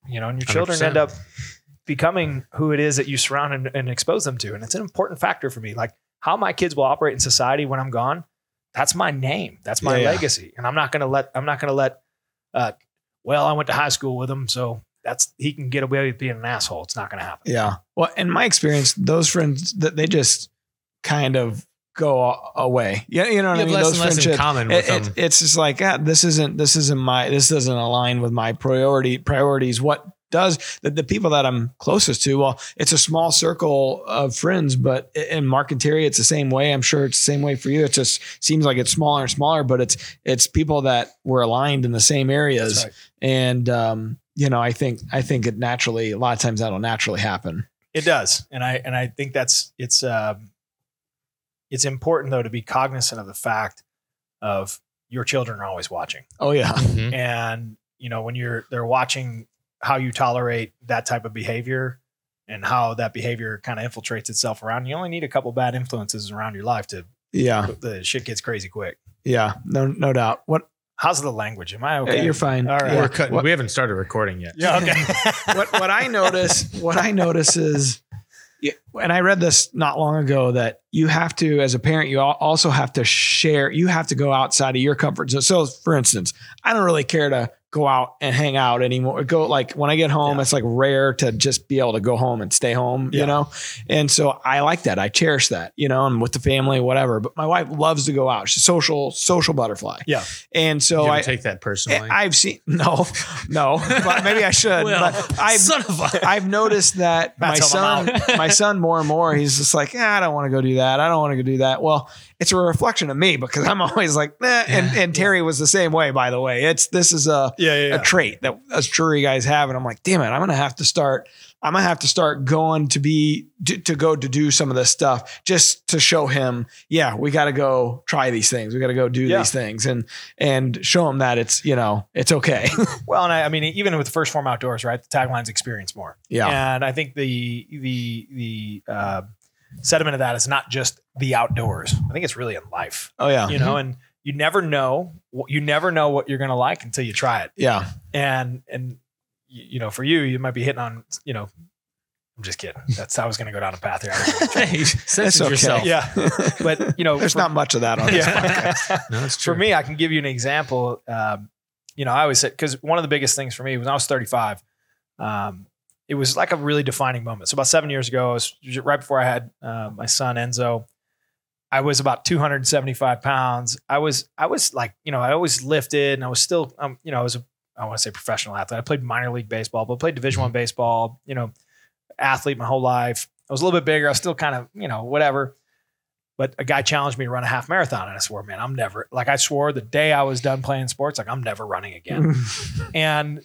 You know, and your children 100%. end up becoming who it is that you surround and, and expose them to. And it's an important factor for me. Like how my kids will operate in society when I'm gone, that's my name. That's my Yeah, yeah. legacy. And I'm not gonna let I'm not gonna let uh well, I went to high school with him, so that's he can get away with being an asshole. It's not gonna happen. Yeah. Well, in my experience, those friends that they just kind of go away. Yeah, you know what You I mean. less Those and less in common with it- them. it's just like ah, this isn't this isn't my this doesn't align with my priority priorities. What does the, the people that I'm closest to? Well, it's a small circle of friends, but in Mark and Terry, it's the same way. I'm sure it's the same way for you. It just seems like it's smaller and smaller, but it's it's people that were aligned in the same areas, right. and um, you know, I think I think it naturally a lot of times that'll naturally happen. It does, and I and I think that's it's um, it's important though to be cognizant of the fact of your children are always watching, Oh yeah, (laughs) Mhm. and you know when you're they're watching how you tolerate that type of behavior and how that behavior kind of infiltrates itself around. You only need a couple bad influences around your life to yeah, the shit gets crazy quick. yeah. No, no doubt. What How's the language? Am I okay? you're fine. All right. We're cutting. What- we haven't started recording yet. yeah. Okay. (laughs) what what I notice what I notice is and I read this not long ago that you have to as a parent you also have to share you have to go outside of your comfort zone. So for instance, I don't really care to go out and hang out anymore. Go like when I get home, Yeah. it's like rare to just be able to go home and stay home, Yeah. you know? And so I like that. I cherish that, you know, and with the family, whatever. But my wife loves to go out. She's a social, social butterfly. Yeah. And so I, I take that personally. I've seen (laughs) no, no, but maybe I should. well, but I've son of a. I've noticed that my son, (laughs) my son, more and more, he's just like, "Ah, I don't want to go do that. I don't want to go do that. Well, it's a reflection of me because I'm (laughs) always like, nah. and and Terry was the same way, by the way. It's this is a Yeah, yeah, a trait that us Drury guys have, and I'm like, damn it, I'm gonna have to start. I'm gonna have to start going to be to, to go to do some of this stuff just to show him, yeah, we got to go try these things. We got to go do Yeah. these things and and show him that it's you know it's okay. (laughs) Well, and I, I mean, even with the 1st Phorm outdoors, right? The tagline's experience more. yeah, And I think the the the uh, sentiment of that is not just the outdoors. I think it's really in life, oh yeah, you know. And you never know you never know what you're going to like until you try it. yeah. And and you, you know, for you, you might be hitting on you know. I'm just kidding. That's I was going to go down a path here. I was (laughs) Hey, censor okay. yourself. yeah, (laughs) but you know, There's for- not much of that on this podcast. (laughs) No, it's true. for me, I can give you an example. Um, you know, I always said because one of the biggest things for me when I was 35, um, it was like a really defining moment. So about seven years ago, I was right before I had uh, my son Enzo. I was about 275 pounds. I was I was like you know I always lifted and I was still um, you know I was a I want to say professional athlete. I played minor league baseball, but played Division One baseball. You know, athlete my whole life. I was a little bit bigger. I was still kind of you know whatever. But a guy challenged me to run a half marathon, and I swore, man, I'm never like I swore the day I was done playing sports, like I'm never running again. (laughs) and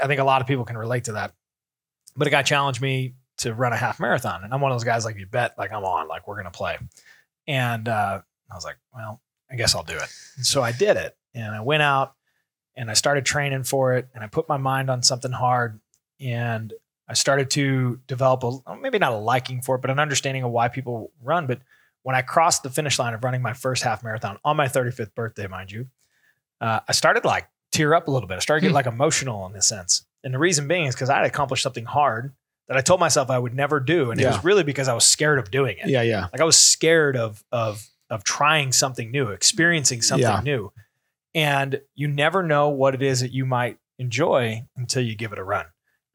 I think a lot of people can relate to that. But a guy challenged me to run a half marathon, and I'm one of those guys like you bet, like I'm on, like we're gonna play. And uh, I was like, well, I guess I'll do it. And so I did it, and I went out and I started training for it, and I put my mind on something hard, and I started to develop a maybe not a liking for it, but an understanding of why people run. But when I crossed the finish line of running my first half marathon on my 35th birthday, mind you, uh, I started like tear up a little bit. I started getting like emotional in this sense. And the reason being is because I had accomplished something hard that I told myself I would never do. And it was really because I was scared of doing it. yeah, yeah, Like I was scared of of of trying something new, experiencing something Yeah. new. And you never know what it is that you might enjoy until you give it a run.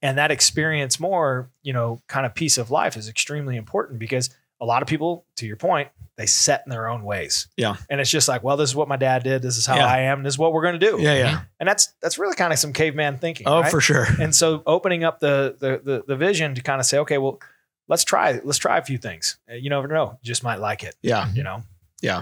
And that experience more, you know, kind of piece of life is extremely important because a lot of people, to your point, they set in their own ways. Yeah. And it's just like, well, this is what my dad did. This is how Yeah. I am. This is what we're going to do. yeah, yeah. And that's that's really kind of some caveman thinking. Oh, right? for sure. And so opening up the, the the the vision to kind of say, okay, well, let's try let's try a few things. Uh, You never know, you just might like it. Yeah. You know,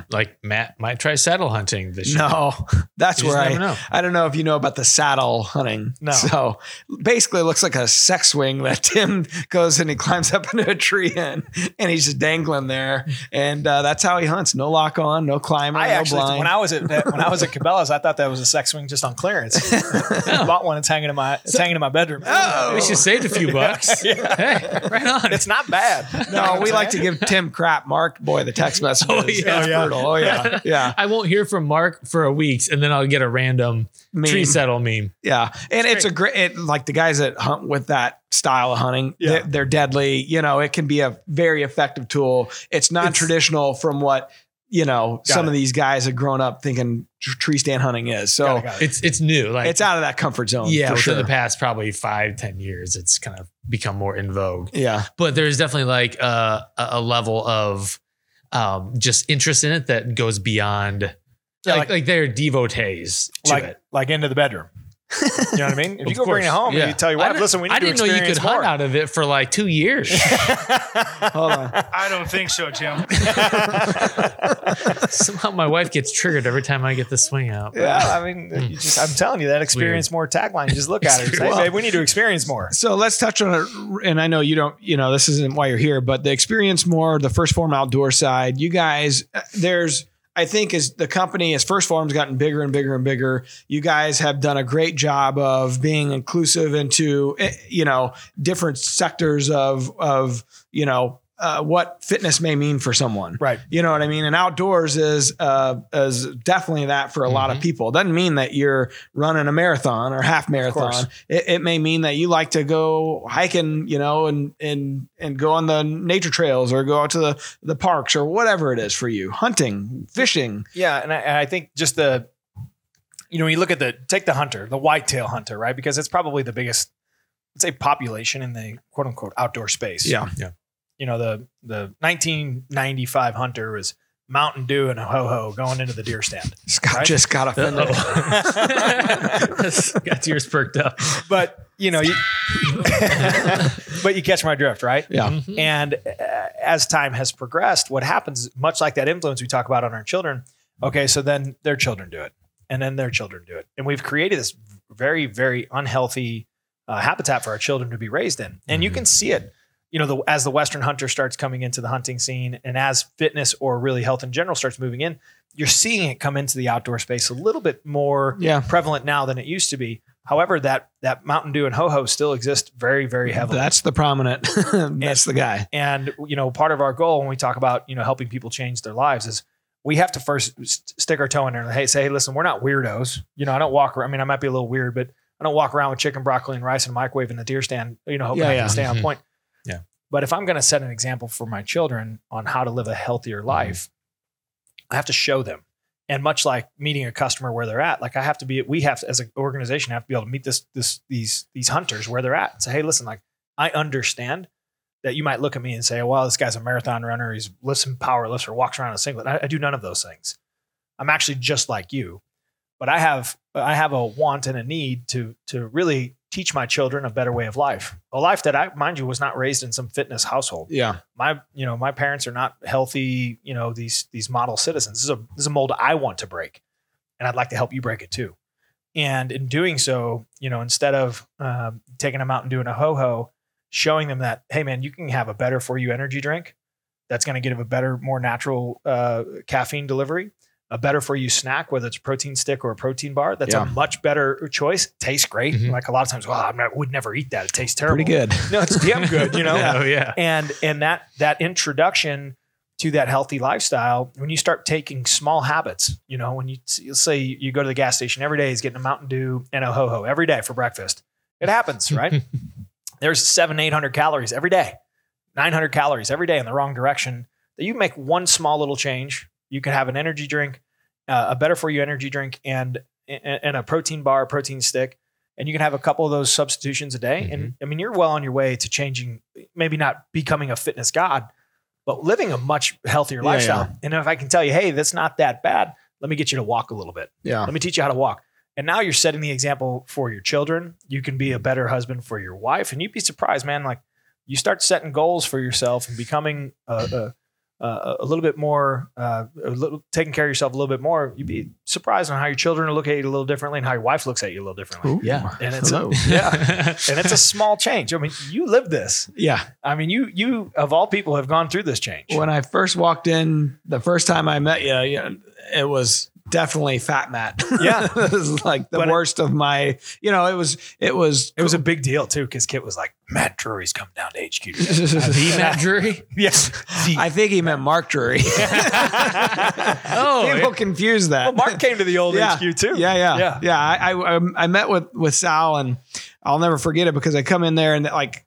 like Matt might try saddle hunting this year. No, (laughs) that's where I. never know. I don't know if you know about the saddle hunting. No. So basically, it looks like a sex swing that (laughs) Tim goes and he climbs up into a tree in, and he's just dangling there, and uh, that's how he hunts. No lock on, no climber, I no actually blind. when I was at when I was at (laughs) Cabela's, I thought that was a sex swing just on clearance. I bought one. It's hanging in my it's hanging in my bedroom. Oh. At least you saved a few bucks. Yeah. Hey, right on. It's not bad. no, we like to give Tim crap. Mark, boy, the text message. Oh, yeah. Yeah. Oh yeah, (laughs) yeah. I won't hear from Mark for a week, and then I'll get a random Meme. tree saddle meme. Yeah, and it's, a great it, like the guys that hunt with that style of hunting. Yeah. They're, they're deadly. You know, it can be a very effective tool. It's non traditional from what you know Got some it. of these guys have grown up thinking tree stand hunting is. So Got it, got it. It's it's new. Like it's out of that comfort zone. yeah, for sure. the past probably five ten years, it's kind of become more in vogue. yeah, But there's definitely like a, a a level of um, just interest in it that goes beyond. Yeah, like, like- like they're devotees to like it. like into the bedroom. You know what I mean? If you Of go bring it home yeah. and you tell your wife, didn't- listen, we need to experience more. I didn't know you could more. hunt out of it for like two years. (laughs) hold on. I don't think so, Jim. (laughs) (laughs) Somehow my wife gets triggered every time I get the swing out. Yeah, I mean, you just, I'm telling you that experience more tagline. Just look at it and say, Well- hey, we need to experience more. So let's touch on it. And I know you don't, you know, this isn't why you're here, but the experience more, the 1st Phorm outdoor side, you guys, uh, there's, I think as the company, as 1st Phorm's gotten bigger and bigger and bigger, you guys have done a great job of being inclusive into, eh, you know, different sectors of, of, you know, uh, what fitness may mean for someone. Right. You know what I mean? And outdoors is uh, is definitely that for a lot of Mhm. people. It doesn't mean that you're running a marathon or half marathon. It, it may mean that you like to go hiking, you know, and and and go on the nature trails or go out to the the parks or whatever it is for you. Hunting, fishing. Yeah, and I, and I think just the you know, when you look at the take the hunter, the whitetail hunter, right? Because it's probably the biggest, let's say, population in the quote unquote outdoor space. Yeah, yeah. You know, the the 1995 hunter was Mountain Dew and a ho ho going into the deer stand. Scott Right? just got offended. (laughs) Got tears perked up. But you know, you, (laughs) but you catch my drift, right? Yeah. Mhm. And uh, as time has progressed, what happens, much like that influence we talk about on our children, okay, so then their children do it, and then their children do it, and we've created this very, very unhealthy uh, habitat for our children to be raised in, and you Mhm. can see it. You know, the, as the Western hunter starts coming into the hunting scene, and as fitness or really health in general starts moving in, you're seeing it come into the outdoor space a little bit more Yeah. prevalent now than it used to be. However, that that Mountain Dew and Ho Ho still exist very, very heavily. That's the prominent. (laughs) That's the guy. And you know, part of our goal when we talk about you know helping people change their lives is we have to first stick our toe in there and hey, say, hey, listen, we're not weirdos. You know, I don't walk. around. I mean, I might be a little weird, but I don't walk around with chicken, broccoli, and rice and microwave in the deer stand. You know, hoping Yeah, I yeah. can stay on Mhm. point. But if I'm going to set an example for my children on how to live a healthier mm-hmm. life, I have to show them. And much like meeting a customer where they're at, like I have to be, we have to, as an organization, have to be able to meet this, this, these, these hunters where they're at. And say, hey, listen, like I understand that you might look at me and say, well, this guy's a marathon runner. He's lifts some power lifts or walks around in a singlet. I, I do none of those things. I'm actually just like you, but I have I have a want and a need to to really teach my children a better way of life. A life that I mind you was not raised in some fitness household. Yeah. My you know my parents are not healthy. You know these these model citizens. This is a this is a mold I want to break, and I'd like to help you break it too. And in doing so, you know, instead of um, taking them out and doing a ho ho, showing them that hey man, you can have a better for you energy drink that's going to give a better, more natural uh, caffeine delivery. A better for you snack, whether it's a protein stick or a protein bar, that's Yeah. a much better choice. Tastes great. Mhm. Like a lot of times, well, I'm would never eat that. It tastes terrible. Pretty good. (laughs) No, it's damn good. You (laughs) know, Oh yeah. and and that that introduction to that healthy lifestyle when you start taking small habits you know when you say you go to the gas station every day is getting a mountain dew and a ho ho every day for breakfast it happens (laughs) right there's seven eight hundred calories every day 900 calories every day in the wrong direction that you make one small little change you can have an energy drink uh, a better for you energy drink and and a protein bar protein stick and you can have a couple of those substitutions a day and i mean you're well on your way to changing maybe not becoming a fitness god but living a much healthier Yeah, lifestyle and if i can tell you hey that's not that bad let me get you to walk a little bit Yeah. let me teach you how to walk. And now you're setting the example for your children. You can be a better husband for your wife. And you'd be surprised, man. Like you start setting goals for yourself and becoming a, a, a, a little bit more, uh, a little, taking care of yourself a little bit more. You'd be surprised on how your children look at you a little differently and how your wife looks at you a little differently. Ooh. Yeah. And it's Hello. yeah. (laughs) And it's a small change. I mean, you live this. Yeah. I mean, you, you of all people have gone through this change. When I first walked in, the first time I met you, you it was definitely Fat Matt. (laughs) Yeah. it was like the But it- worst of my. You know, it was. It was. It was a big deal too, because Kit was like, Matt Drury's coming down to HQ. today." (laughs) the Matt Drury. (laughs) yes. I think he meant Mark Drury. Oh, People confuse that. Well, Mark came to the old Yeah. HQ too. Yeah, yeah, Yeah. yeah, I, I um, I met with with Sal, and I'll never forget it because I come in there and like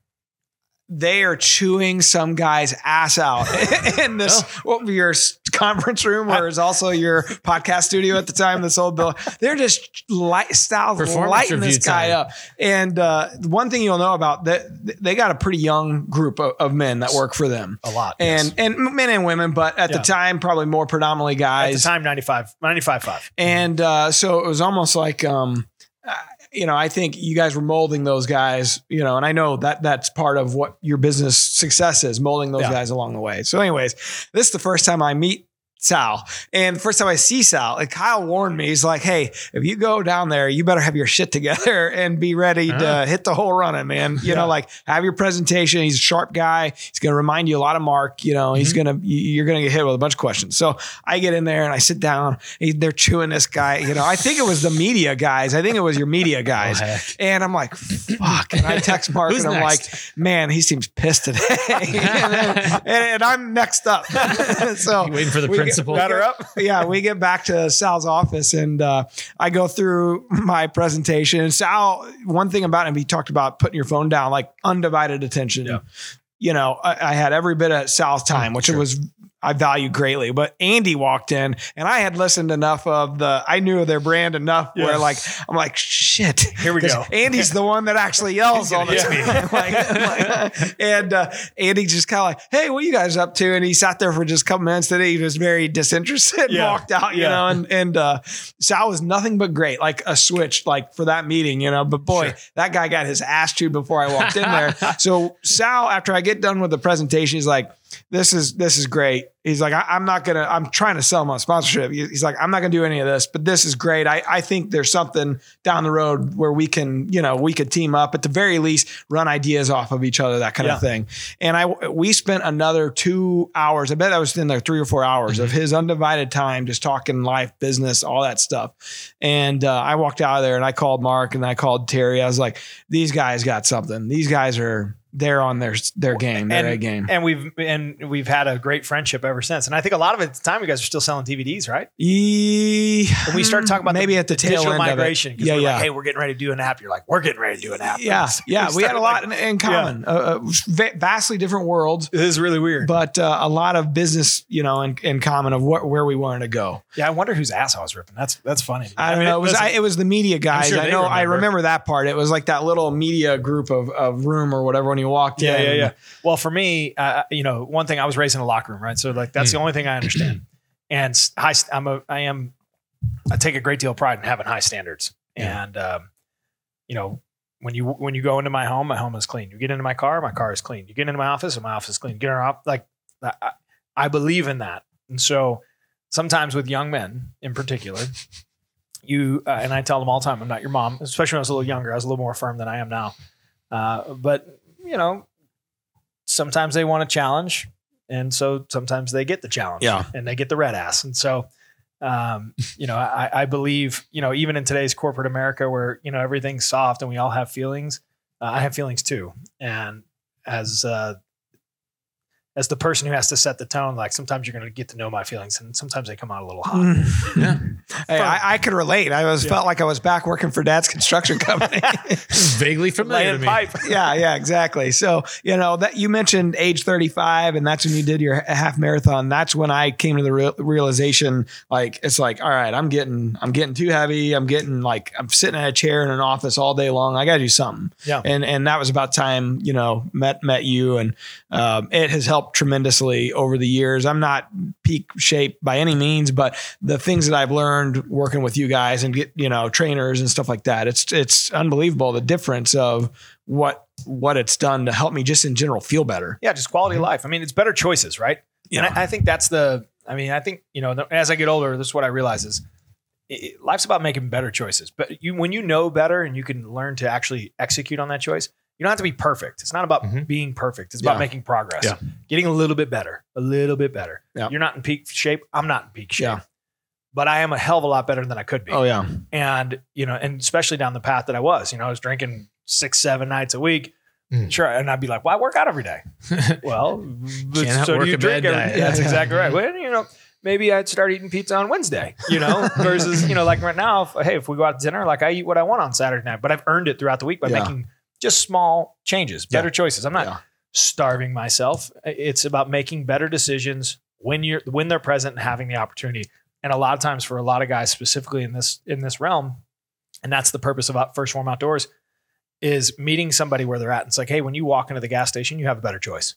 they are chewing some guy's ass out (laughs) in this what your conference room, where is also your podcast studio at the time. This old bill, they're just light style lighting this guy time. up. And uh, one thing you'll know about that, they got a pretty young group of, of men that work for them. A lot. And yes. and men and women, but at Yeah. the time, probably more predominantly guys. at the time, 95, 95 5. and uh, so it was almost like um, you know i think you guys were molding those guys you know and i know that that's part of what your business success is molding those Yeah. guys along the way so anyways this is the first time i meet Sal. And the first time I see Sal, like Kyle warned me, he's like, Hey, if you go down there, you better have your shit together (laughs) and be ready Uh-huh. to hit the whole running, man. You Yeah. know, like have your presentation. He's a sharp guy. He's going to remind you a lot of Mark. You know, he's going to, you're going to get hit with a bunch of questions. So I get in there and I sit down. He, they're chewing this guy. You know, I think it was the media guys. I think it was your media (laughs) guys. Oh. And I'm like, fuck. And I text Mark and I'm next? like, man, he seems pissed today. (laughs) and, and- and I'm next up. so You waiting for the get- principal? Batter up. (laughs) yeah, we get back to Sal's office and uh, I go through my presentation. And Sal, one thing about him, he talked about putting your phone down, like undivided attention. Yeah. You know, I, I had every bit of Sal's time, which sure. was I value greatly. But Andy walked in, and I had listened enough of the. I knew their brand enough Yeah. where like I'm like shit. Here we go. Andy's the one that actually yells all the hit time. (laughs) like, like- and uh, Andy just kind of like, hey, what are you guys up to? And he sat there for just a couple minutes. Then he was very disinterested and Yeah. walked out. You Yeah. know, and and uh, Sal was nothing but great, like a switch, like for that meeting. You know, but boy, Sure. that guy got his ass chewed before I walked in there. (laughs) so Sal, after I get done with the presentation, he's like, "This is this is great." He's like, I, "I'm not gonna. I'm trying to sell my sponsorship." He's like, "I'm not gonna do any of this, but this is great. I I think there's something down the road where we can, you know, we could team up at the very least, run ideas off of each other, that kind Yeah. of thing." And I we spent another two hours. I bet I was in there three or four hours of his undivided time, just talking life, business, all that stuff. And uh, I walked out of there and I called Mark and I called Terry. I was like, these guys got something. These guys are they're on their their game, their A game. and we've and we've had a great friendship ever since. And I think a lot of it the time, you guys are still selling DVDs, right? E- When we start talking about maybe the, at the, the tail digital end migration, of it. 'cause Yeah, we're yeah. Like, hey, we're getting ready to do an app. You're like, we're getting ready to do an app. yeah, (laughs) yeah, we had a lot like- in, in common. Uh, uh, vastly different worlds, It is really weird. but uh, a lot of business, you know, in, in common of what, where we wanted to go. yeah, I wonder whose ass I was ripping. That's that's funny. I don't know. It was I, it was the media guys. sure I know. I remember. remember that part. It was like that little media group of, of room or whatever when you walked yeah, in. yeah, yeah. Well, for me, uh, you know, one thing I was raised in a locker room, right? So like that's the only thing I understand. (clears throat) And high, I'm a, I am, I take a great deal of pride in having high standards. Yeah. And um, you know, when you when you go into my home, my home is clean. You get into my car, my car is clean. You get into my office, and my office is clean. You get in our op- like, I, I- I believe in that. And so sometimes with young men in particular. You uh, and I tell them all the time, I'm not your mom. Especially when I was a little younger, I was a little more firm than I am now. Uh, but you know, sometimes they want a challenge, and so sometimes they get the challenge, Yeah. and they get the red ass, and so. Um, you know, I, I believe, you know, even in today's corporate America where, you know, everything's soft and we all have feelings, uh, I have feelings too. And as, uh, as the person who has to set the tone, like sometimes you're going to get to know my feelings and sometimes they come out a little hot. Yeah. Hey, I, I could relate. I was Yeah. felt like I was back working for Dad's construction company. (laughs) Vaguely familiar to Laying me. pipe. (laughs) yeah, yeah, exactly. So you know that you mentioned age thirty five, and that's when you did your half marathon. That's when I came to the real, realization, like it's like, all right, I'm getting, I'm getting too heavy. I'm getting like, I'm sitting in a chair in an office all day long. I got to do something. Yeah. And and that was about time, you know, met met you, and um, it has helped tremendously over the years. I'm not peak shape by any means, but the things that I've learned working with you guys and get you know trainers and stuff like that, it's it's unbelievable the difference of what what it's done to help me just in general feel better. Yeah, just quality of life. I mean, it's better choices, right? Yeah. And I, I think that's the. I mean, I think you know, as I get older, this is what I realize is it- life's about making better choices. But you, when you know better and you can learn to actually execute on that choice, you don't have to be perfect. It's not about Mhm. being perfect. It's Yeah. about making progress, Yeah. getting a little bit better, a little bit better. Yeah. You're not in peak shape. I'm not in peak shape. But I am a hell of a lot better than I could be Oh yeah, and you know, and especially down the path that I was, you know, I was drinking six, seven nights a week. Mm. Sure, and I'd be like, "Why work out every day?" (laughs) well, so do you drink every. That's (laughs) exactly right. Well, you know, maybe I'd start eating pizza on Wednesday. You know, (laughs) versus you know, like right now, if, hey, if we go out to dinner, like I eat what I want on Saturday night, but I've earned it throughout the week by Yeah. making just small changes, better choices. I'm not Yeah. starving myself. It's about making better decisions when you're when they're present and having the opportunity. And a lot of times for a lot of guys, specifically in this in this realm, and that's the purpose of 1st Phorm Outdoors, is meeting somebody where they're at. It's like, hey, when you walk into the gas station, you have a better choice.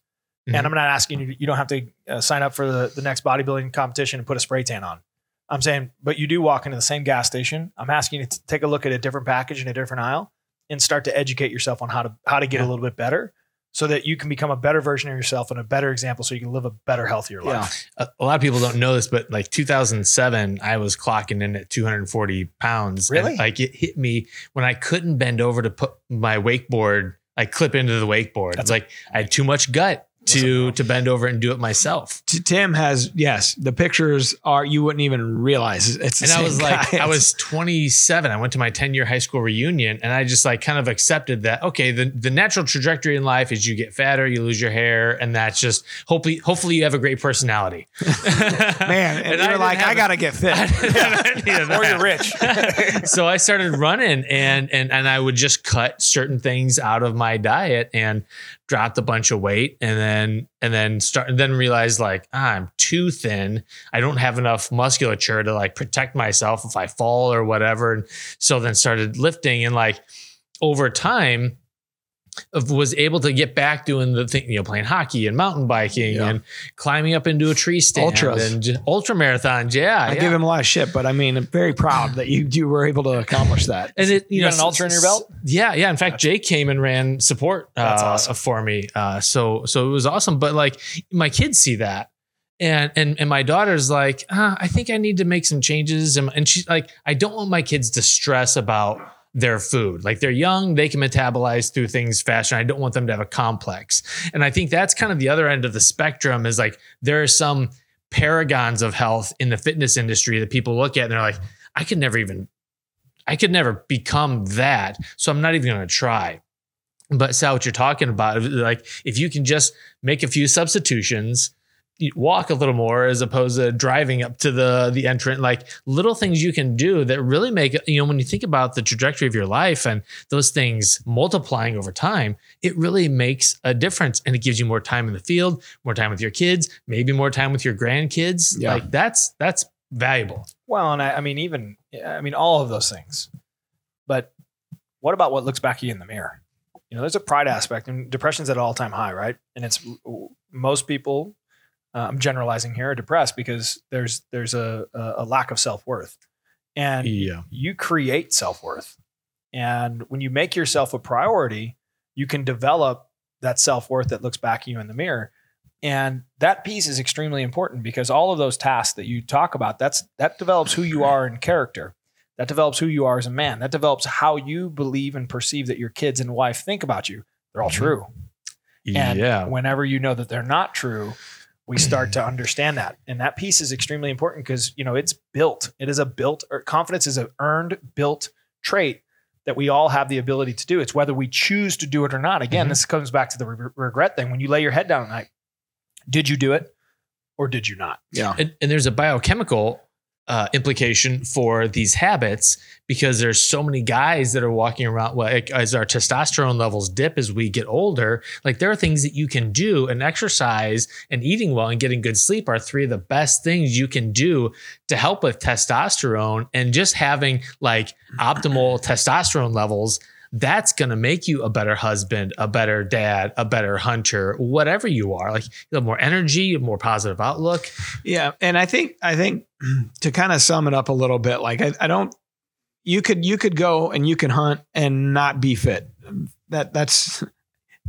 Mhm. And I'm not asking you, you don't have to uh, sign up for the, the next bodybuilding competition and put a spray tan on. I'm saying, but you do walk into the same gas station. I'm asking you to take a look at a different package in a different aisle and start to educate yourself on how to how to get Yeah. a little bit better so that you can become a better version of yourself and a better example so you can live a better, healthier yeah. life. a a lot of people don't know this, but like 2007, I was clocking in at 240 pounds. and, Really? like it hit me when I couldn't bend over to put my wakeboard, i clip into the wakeboard. That's It's like I had too much gut to to bend over and do it myself. Tim has yes. The pictures are you wouldn't even realize it's the And I was like. I was (laughs) 27. I went to my 10 year high school reunion and I just like kind of accepted that, okay, the, the natural trajectory in life is you get fatter, you lose your hair, and that's just hopefully, hopefully you have a great personality. (laughs) (laughs) man, and, I you're didn't like, I gotta get fit. I didn't have any of Or you're rich. so I started running and and and I would just cut certain things out of my diet and dropped a bunch of weight and then and then start then realized like ah, I'm too thin. I don't have enough musculature to like protect myself if I fall or whatever. And so then started lifting and like over time was able to get back doing the thing, you know, playing hockey and mountain biking Yeah. and climbing up into a tree stand Ultras. and ultra marathons. Yeah. I yeah. give him a lot of shit, but I mean, I'm very proud that you you were able to accomplish that. And it, you, You know, got an ultra in your belt? Yeah, yeah. In fact, Jake came and ran support uh, That's awesome. for me. Uh, so, so it was awesome. But like, my kids see that, and and and my daughter's like, ah, I think I need to make some changes, and, and she's like, I don't want my kids to stress about their food. Like they're young, they can metabolize through things faster. I don't want them to have a complex. And I think that's kind of the other end of the spectrum. Is like there are some paragons of health in the fitness industry that people look at and they're like, I could never even I could never become that. So I'm not even going to try. But Sal, what you're talking about, like if you can just make a few substitutions, walk a little more as opposed to driving up to the the entrant, like little things you can do that really make you know when you think about the trajectory of your life and those things multiplying over time, it really makes a difference and it gives you more time in the field, more time with your kids, maybe more time with your grandkids. Yeah. Like that's that's valuable. Well, and I, I mean, even I mean, all of those things. But what about what looks back at you in the mirror? You know, there's a pride aspect, and depression's at an all-time high, right? And it's most people. Uh, I'm generalizing here, are depressed because there's there's a a, lack of self worth, and Yeah. you create self worth. And when you make yourself a priority, you can develop that self worth that looks back at you in the mirror. And that piece is extremely important because all of those tasks that you talk about, that's that develops who you are in character. That develops who you are as a man. That develops how you believe and perceive that your kids and wife think about you. They're all Mhm. true. And yeah. whenever you know that they're not true, we start to understand that. And that piece is extremely important because, you know, it's built. It is a built or confidence is an earned, built trait that we all have the ability to do. It's whether we choose to do it or not. Again, Mhm. this comes back to the re- regret thing. When you lay your head down at night, did you do it or did you not? Yeah. and, and there's a biochemical uh, implication for these habits because there's so many guys that are walking around like, as our testosterone levels dip as we get older like there are things that you can do. And exercise and eating well and getting good sleep are three of the best things you can do to help with testosterone and just having like optimal testosterone levels that's going to make you a better husband, a better dad, a better hunter, whatever you are. Like you have more energy, a more positive outlook. Yeah, and I think I think (clears throat) to kind of sum it up a little bit, like I, I don't. You could you could go and you can hunt and not be fit. That that's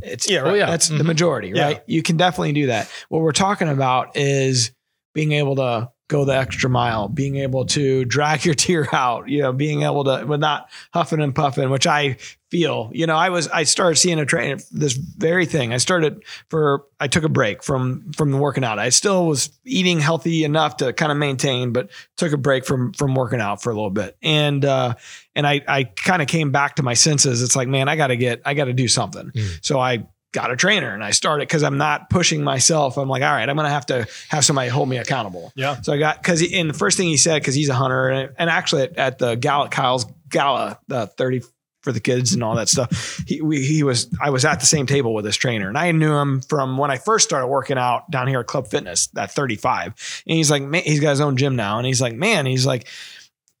it's Yeah, Oh, yeah. that's the Mhm. majority, Yeah. right? You can definitely do that. What we're talking about is being able to go the extra mile, being able to drag your (laughs) tear out, you know, being able to, but not huffing and puffing, which I feel, you know, I was, I started seeing a train, this very thing. I started for, I took a break from, from the working out. I still was eating healthy enough to kind of maintain, but took a break from, from working out for a little bit. And, uh, and I, I kind of came back to my senses. It's like, man, I got to get, I got to do something. Mm. So I got a trainer and I started because I'm not pushing myself. I'm like, all right, I'm gonna have to have somebody hold me accountable. Yeah. So I got because in the first thing he said because he's a hunter and, and actually at, at the gala Kyle's gala the 30 for the kids and all that stuff. He we, he was I was at the same table with this trainer and I knew him from when I first started working out down here at Club Fitness at 35. And he's like, man, he's got his own gym now, and he's like, man, he's like.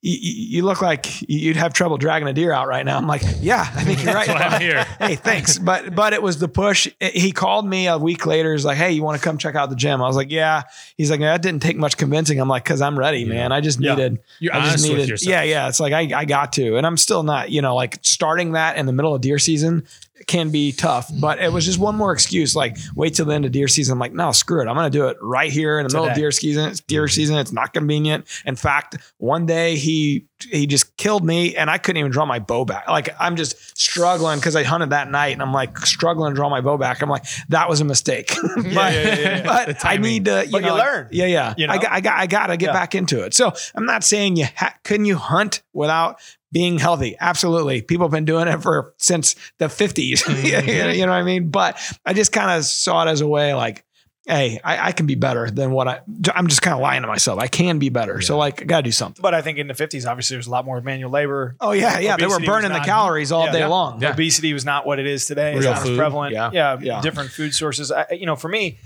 You, look like you'd have trouble dragging a deer out right now. I'm like, yeah, I think you're right. I'm here. (laughs) hey, thanks. But but it was the push. He called me a week later. He's like, hey, you want to come check out the gym? I was like, yeah. He's like, that didn't take much convincing. I'm like, because I'm ready, Yeah. man. I just Yeah. needed. You're I just needed. with yourself. Yeah, yeah. It's like I I got to, and I'm still not. You know, like starting that in the middle of deer season can be tough. But it was just one more excuse. Like wait till the end of deer season. I'm like, no, screw it. I'm gonna do it right here in the middle of deer season. It's deer mm-hmm. season. It's not convenient. In fact, one day he he just killed me and I couldn't even draw my bow back. Like I'm just struggling because I hunted that night and I'm like struggling to draw my bow back. I'm like, that was a mistake. (laughs) but yeah, yeah, yeah. but I need to, you But you know, learn. Yeah, yeah. You know? I got, I got, I got to get back into it. So I'm not saying you ha- couldn't you hunt without being healthy. Absolutely. People have been doing it for since the 50s. (laughs) Mhm. you know what I mean? But I just kind of saw it as a way like, hey, I, I can be better than what I. I'm just kind of lying to myself. I can be better. So like, I gotta do something. But I think in the 50s, obviously, there's a lot more manual labor. Oh yeah, yeah. They were Obesity burning the calories all Yeah, day yeah. long. Yeah. Obesity was not what it is today. It's Real not as food. prevalent. Yeah. Yeah. Yeah. Different food sources. I, you know, for me,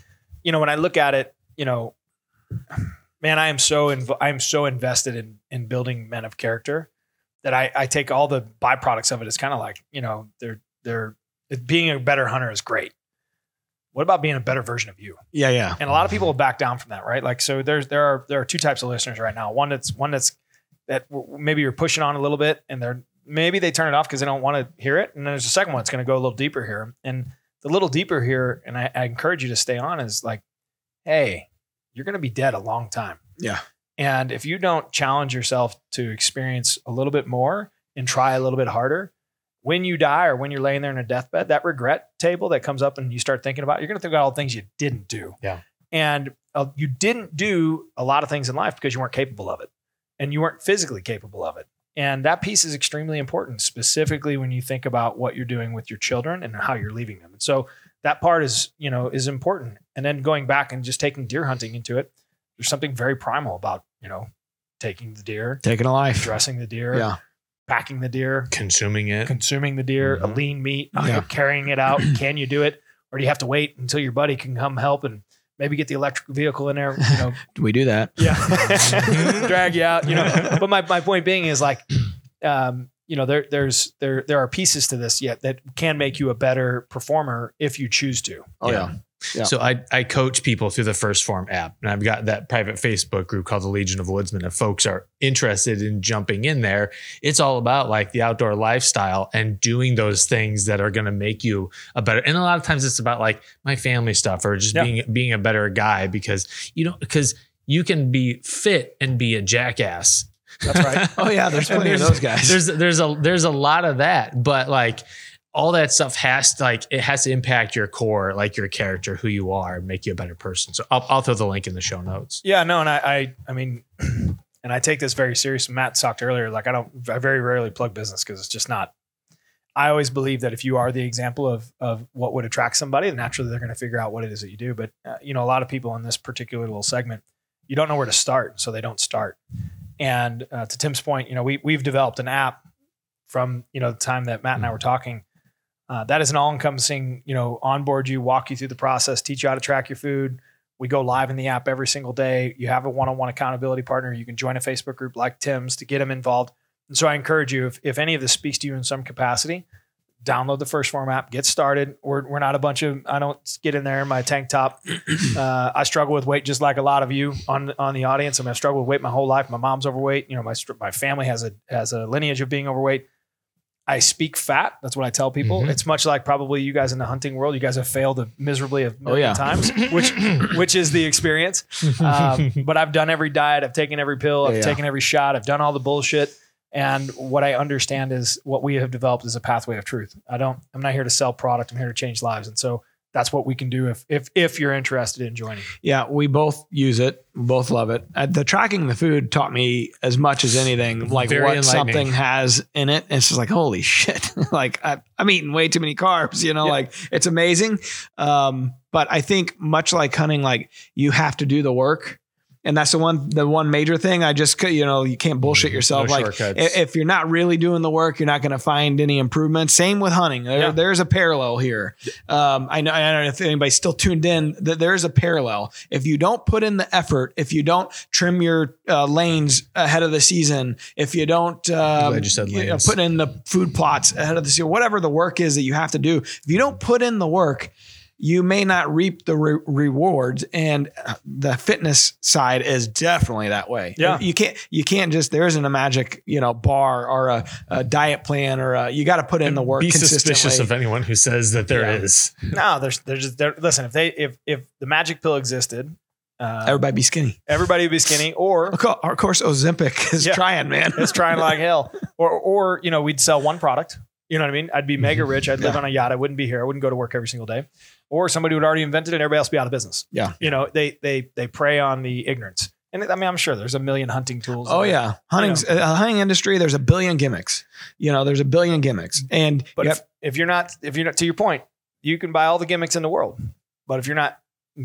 you know, when I look at it, you know, man, I am so inv- I am so invested in in building men of character that I, I take all the byproducts of it as kind of like, you know, they're they're being a better hunter is great. What about being a better version of you? Yeah, yeah. and a lot of people will back down from that, right? Like, so there's there are there are two types of listeners right now. One that's one that's that w- maybe you're pushing on a little bit, and they're maybe they turn it off because they don't want to hear it. And then there's a second one that's going to go a little deeper here, and the little deeper here, and I, I encourage you to stay on is like, hey, you're going to be dead a long time, Yeah. And if you don't challenge yourself to experience a little bit more and try a little bit harder. When you die or when you're laying there in a deathbed, that regret table that comes up and you start thinking about, it, you're going to think about all the things you didn't do Yeah. and uh, you didn't do a lot of things in life because you weren't capable of it and you weren't physically capable of it and that piece is extremely important specifically when you think about what you're doing with your children and how you're leaving them and so that part is you know is important and then going back and just taking deer hunting into it there's something very primal about you know taking the deer Taking a life. dressing the deer Yeah. packing the deer Consuming it. consuming the deer, a Mhm. lean meat, Yeah. carrying it out. (clears throat) Can you do it? Or do you have to wait until your buddy can come help and maybe get the electric vehicle in there, you know, (laughs) Do we do that? yeah, (laughs) drag you out, you know. (laughs) But my, my point being is like, um, you know, there there's there there are pieces to this yet that can make you a better performer if you choose to. Oh Yeah. yeah. Yeah. So I, I coach people through the 1st Phorm app, and I've got that private Facebook group called the Legion of Woodsmen. If folks are interested in jumping in there, it's all about like the outdoor lifestyle and doing those things that are going to make you a better. And a lot of times it's about like my family stuff or just Yeah. being being a better guy because you know because you can be fit and be a jackass. That's right. (laughs) Oh yeah. There's plenty of those guys. There's there's a there's a lot of that, but like all that stuff has to like it has to impact your core, like your character, who you are, and make you a better person. So I'll, I'll throw the link in the show notes. Yeah, no, and I, I, I mean, (clears throat) and I take this very serious. Matt talked earlier, like I don't, I very rarely plug business because it's just not. I always believe that if you are the example of of what would attract somebody, then naturally they're going to figure out what it is that you do. But uh, you know, a lot of people in this particular little segment, you don't know where to start, so they don't start. And uh, to Tim's point, you know, we we've developed an app from you know the time that Matt and I were talking. Uh, that is an all-encompassing, you know, onboard you, walk you through the process, teach you how to track your food, we go live in the app every single day. You have a one-on-one accountability partner. You can join a Facebook group like Tim's to get them involved. And so I encourage you, if, if any of this speaks to you in some capacity, download the 1st Phorm app, get started. We're, we're not a bunch of, I don't get in there in my tank top. (clears throat) Uh, I struggle with weight just like a lot of you on, on the audience. I mean, I've struggled with weight my whole life. My mom's overweight. You know, my, my family has a, has a lineage of being overweight. I speak fat. That's what I tell people. Mhm. It's much like probably you guys in the hunting world. You guys have failed miserably a million yeah. times, (coughs) which which is the experience. Um, but I've done every diet. I've taken every pill. I've Yeah. taken every shot. I've done all the bullshit. And what I understand is what we have developed is a pathway of truth. I don't. I'm not here to sell product. I'm here to change lives. And so that's what we can do if if if you're interested in joining. Yeah, we both use it. We both love it. Uh, the tracking the food taught me as much as anything, like Very what something has in it. And it's just like, holy shit! (laughs) like I, I'm eating way too many carbs. You know, Yeah. like it's amazing. Um, but I think much like hunting, like you have to do the work. And that's the one, the one major thing. I just, you know, you can't bullshit yourself. No like shortcuts. if you're not really doing the work, you're not going to find any improvement. Same with hunting. There- Yeah. There's a parallel here. Um, I know. I don't know if anybody's still tuned in. That there's a parallel. If you don't put in the effort, if you don't trim your uh, lanes ahead of the season, if you don't um, you know, put in the food plots ahead of the season, whatever the work is that you have to do, if you don't put in the work. You may not reap the re- rewards, and uh, the fitness side is definitely that way. Yeah. you can't you can't just there isn't a magic you know bar or a, a diet plan or a, you got to put in the work Be consistently. suspicious of anyone who says that there is. Yeah. No, there's there's just there, listen. If they if if the magic pill existed, uh, Everybody be skinny. everybody would be skinny, or Of course, of course Ozempic is Yeah. trying, man. it's trying like hell. (laughs) Or or you know, we'd sell one product. You know what I mean? I'd be mega rich. I'd live Yeah. on a yacht. I wouldn't be here. I wouldn't go to work every single day. Or somebody would already invented it and everybody else be out of business. Yeah. You know, they they they prey on the ignorance. And I mean, I'm sure there's a million hunting tools. Oh yeah, hunting You uh, hunting industry. There's a billion gimmicks. You know, there's a billion gimmicks, and But you if, if you're not, if you're not, to your point, you can buy all the gimmicks in the world. But if you're not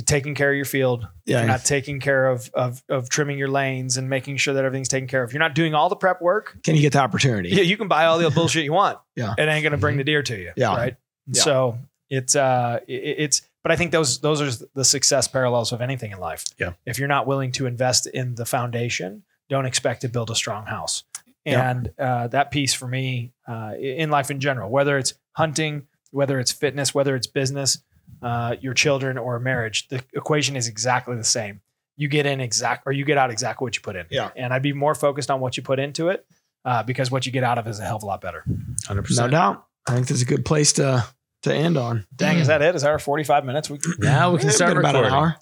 taking care of your field, Yeah. you're not taking care of, of of trimming your lanes and making sure that everything's taken care of. If you're not doing all the prep work. Can you get the opportunity? Yeah, you can buy all the (laughs) bullshit you want. Yeah. it ain't gonna bring the deer to you. Yeah. right. Yeah. So it's uh it- it's but I think those those are the success parallels of anything in life. Yeah. If you're not willing to invest in the foundation, don't expect to build a strong house. Yeah. And uh, that piece for me uh, in life in general, whether it's hunting, whether it's fitness, whether it's business, uh, your children or a marriage, the equation is exactly the same. You get in exact or you get out exactly what you put in. Yeah. And I'd be more focused on what you put into it uh, because what you get out of is a hell of a lot better. 100%. No doubt. I think that's a good place to to end on. Dang, is that it? Is that our 45 minutes? We, Now we can It's start been about an hour.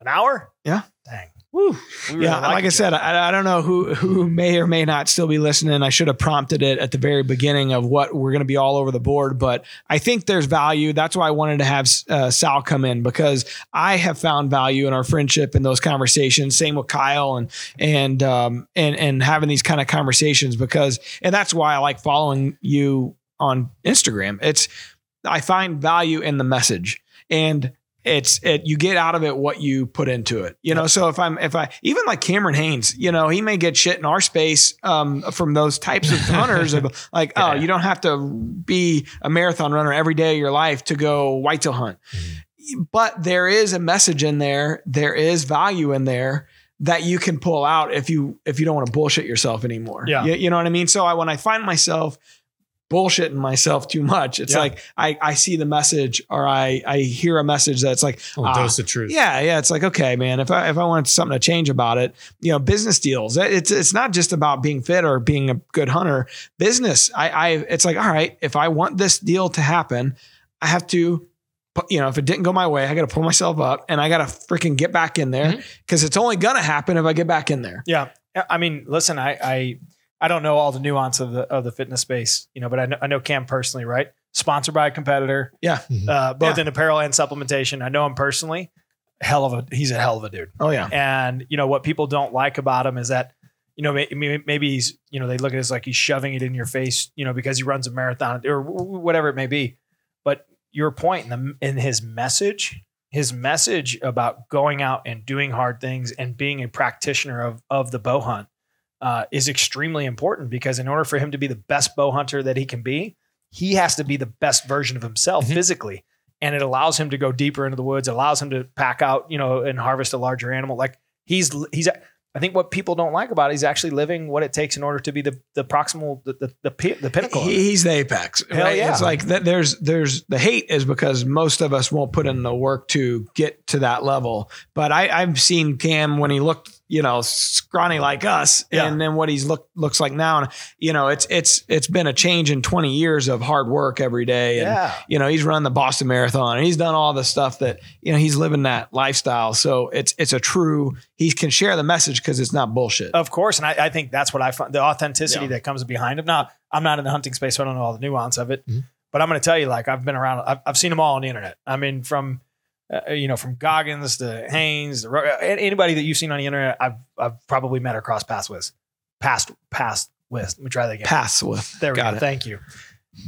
an hour? Yeah. Dang. Woo. We yeah, like, I said. I, I don't know who who may or may not still be listening. I should have prompted it at the very beginning of what we're going to be all over the board, but I think there's value. That's why I wanted to have uh, Sal come in because I have found value in our friendship in those conversations. Same with Kyle and and um, and and having these kind of conversations because and that's why I like following you on Instagram. It's I find value in the message and it's it you get out of it what you put into it you know? So if i'm if i even like Cameron Hanes you know he may get shit in our space um, from those types of hunters of (laughs) like oh you don't have to be a marathon runner every day of your life to go white whitetail hunt. But there is a message in there there is value in there that you can pull out if you if you don't want to bullshit yourself anymore. Yeah. you, you know what i mean? So I, when i find myself bullshitting myself too much it's Yeah. like I, I see the message or I, I hear a message that's like A ah, dose of truth. yeah, yeah. It's like, okay, man, if I if I want something to change about it, you know, business deals. It's it's not just about being fit or being a good hunter. Business, I I it's like, all right, if I want this deal to happen, I have to you know, if it didn't go my way, I got to pull myself up and I got to freaking get back in there because it's only gonna happen if I get back in there. Yeah. I mean, listen, I, I, I don't know all the nuance of the, of the fitness space, you know, but I know, I know Cam personally, right? Sponsored by a competitor, Yeah. uh, both Yeah. in apparel and supplementation. I know him personally. Hell of a, he's a hell of a dude. Oh yeah. And you know what people don't like about him is that you know may- may- maybe he's you know they look at it like he's shoving it in your face you know because he runs a marathon or w- w- whatever it may be. But your point in the in his message, his message about going out and doing hard things and being a practitioner of of the bow hunt uh, is extremely important because in order for him to be the best bow hunter that he can be, he has to be the best version of himself Mhm. physically. And it allows him to go deeper into the woods, allows him to pack out, you know, and harvest a larger animal. Like he's he's I think what people don't like about it, he's actually living what it takes in order to be the the proximal the the the, the pinnacle. He- he's the apex. Hell right? yeah. It's like that. There's there's the hate is because most of us won't put in the work to get to that level. But I, I've seen Cam when he looked, you know, scrawny like us, Yeah. and then what he's look looks like now. And you know, it's it's it's been a change in 20 years of hard work every day. And yeah. you know, he's run the Boston Marathon and he's done all the stuff that, you know, he's living that lifestyle. So it's it's a true he can share the message because it's not bullshit. Of course, and I, I think that's what I find the authenticity Yeah. that comes behind him. Now, I'm not in the hunting space, so I don't know all the nuance of it. Mhm. But I'm going to tell you, like I've been around, I've, I've seen them all on the internet. I mean, from uh, you know, from Goggins to Hanes, to, uh, anybody that you've seen on the internet, I've I've probably met or crossed paths with, past past with. Let me try that again. Pass with. There we Got go. it. Thank you.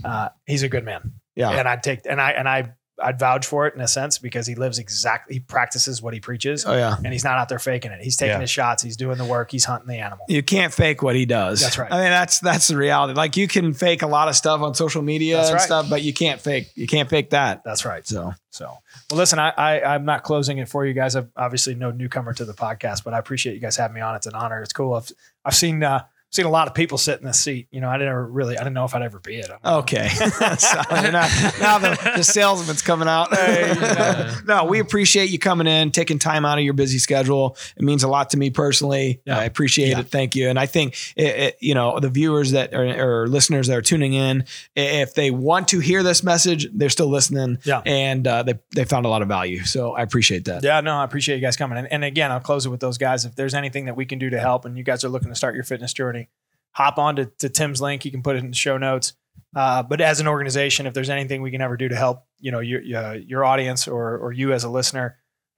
Uh, he's a good man, Yeah. and I'd take and I and I I'd vouch for it in a sense because he lives exactly, he practices what he preaches, Oh yeah. and he's not out there faking it. He's taking Yeah. his shots, he's doing the work, he's hunting the animal. You can't fake what he does. That's right. I mean, that's that's the reality. Like you can fake a lot of stuff on social media That's and right. stuff, but you can't fake you can't fake that. That's right. So So, well, listen, I, I I'm not closing it for you guys. I'm obviously no newcomer to the podcast, but I appreciate you guys having me on. It's an honor. It's cool. I've I've seen uh, seen a lot of people sit in this seat. You know, I didn't ever really I didn't know if I'd ever be it. okay. (laughs) so, now, now the, the salesman's coming out. Hey, know. (laughs) no, we appreciate you coming in, taking time out of your busy schedule. It means a lot to me personally. Yeah. I appreciate Yeah. it. Thank you. And I think it, it, you know the viewers that are or listeners that are tuning in, if they want to hear this message, they're still listening. Yeah. and uh, they they found a lot of value. So I appreciate that. Yeah, no, I appreciate you guys coming. And, and again, I'll close it with those guys. If there's anything that we can do to help and you guys are looking to start your fitness journey, hop on to, to Tim's link. You can put it in the show notes. Uh, but as an organization, if there's anything we can ever do to help, you know, your, your, your audience or, or you as a listener,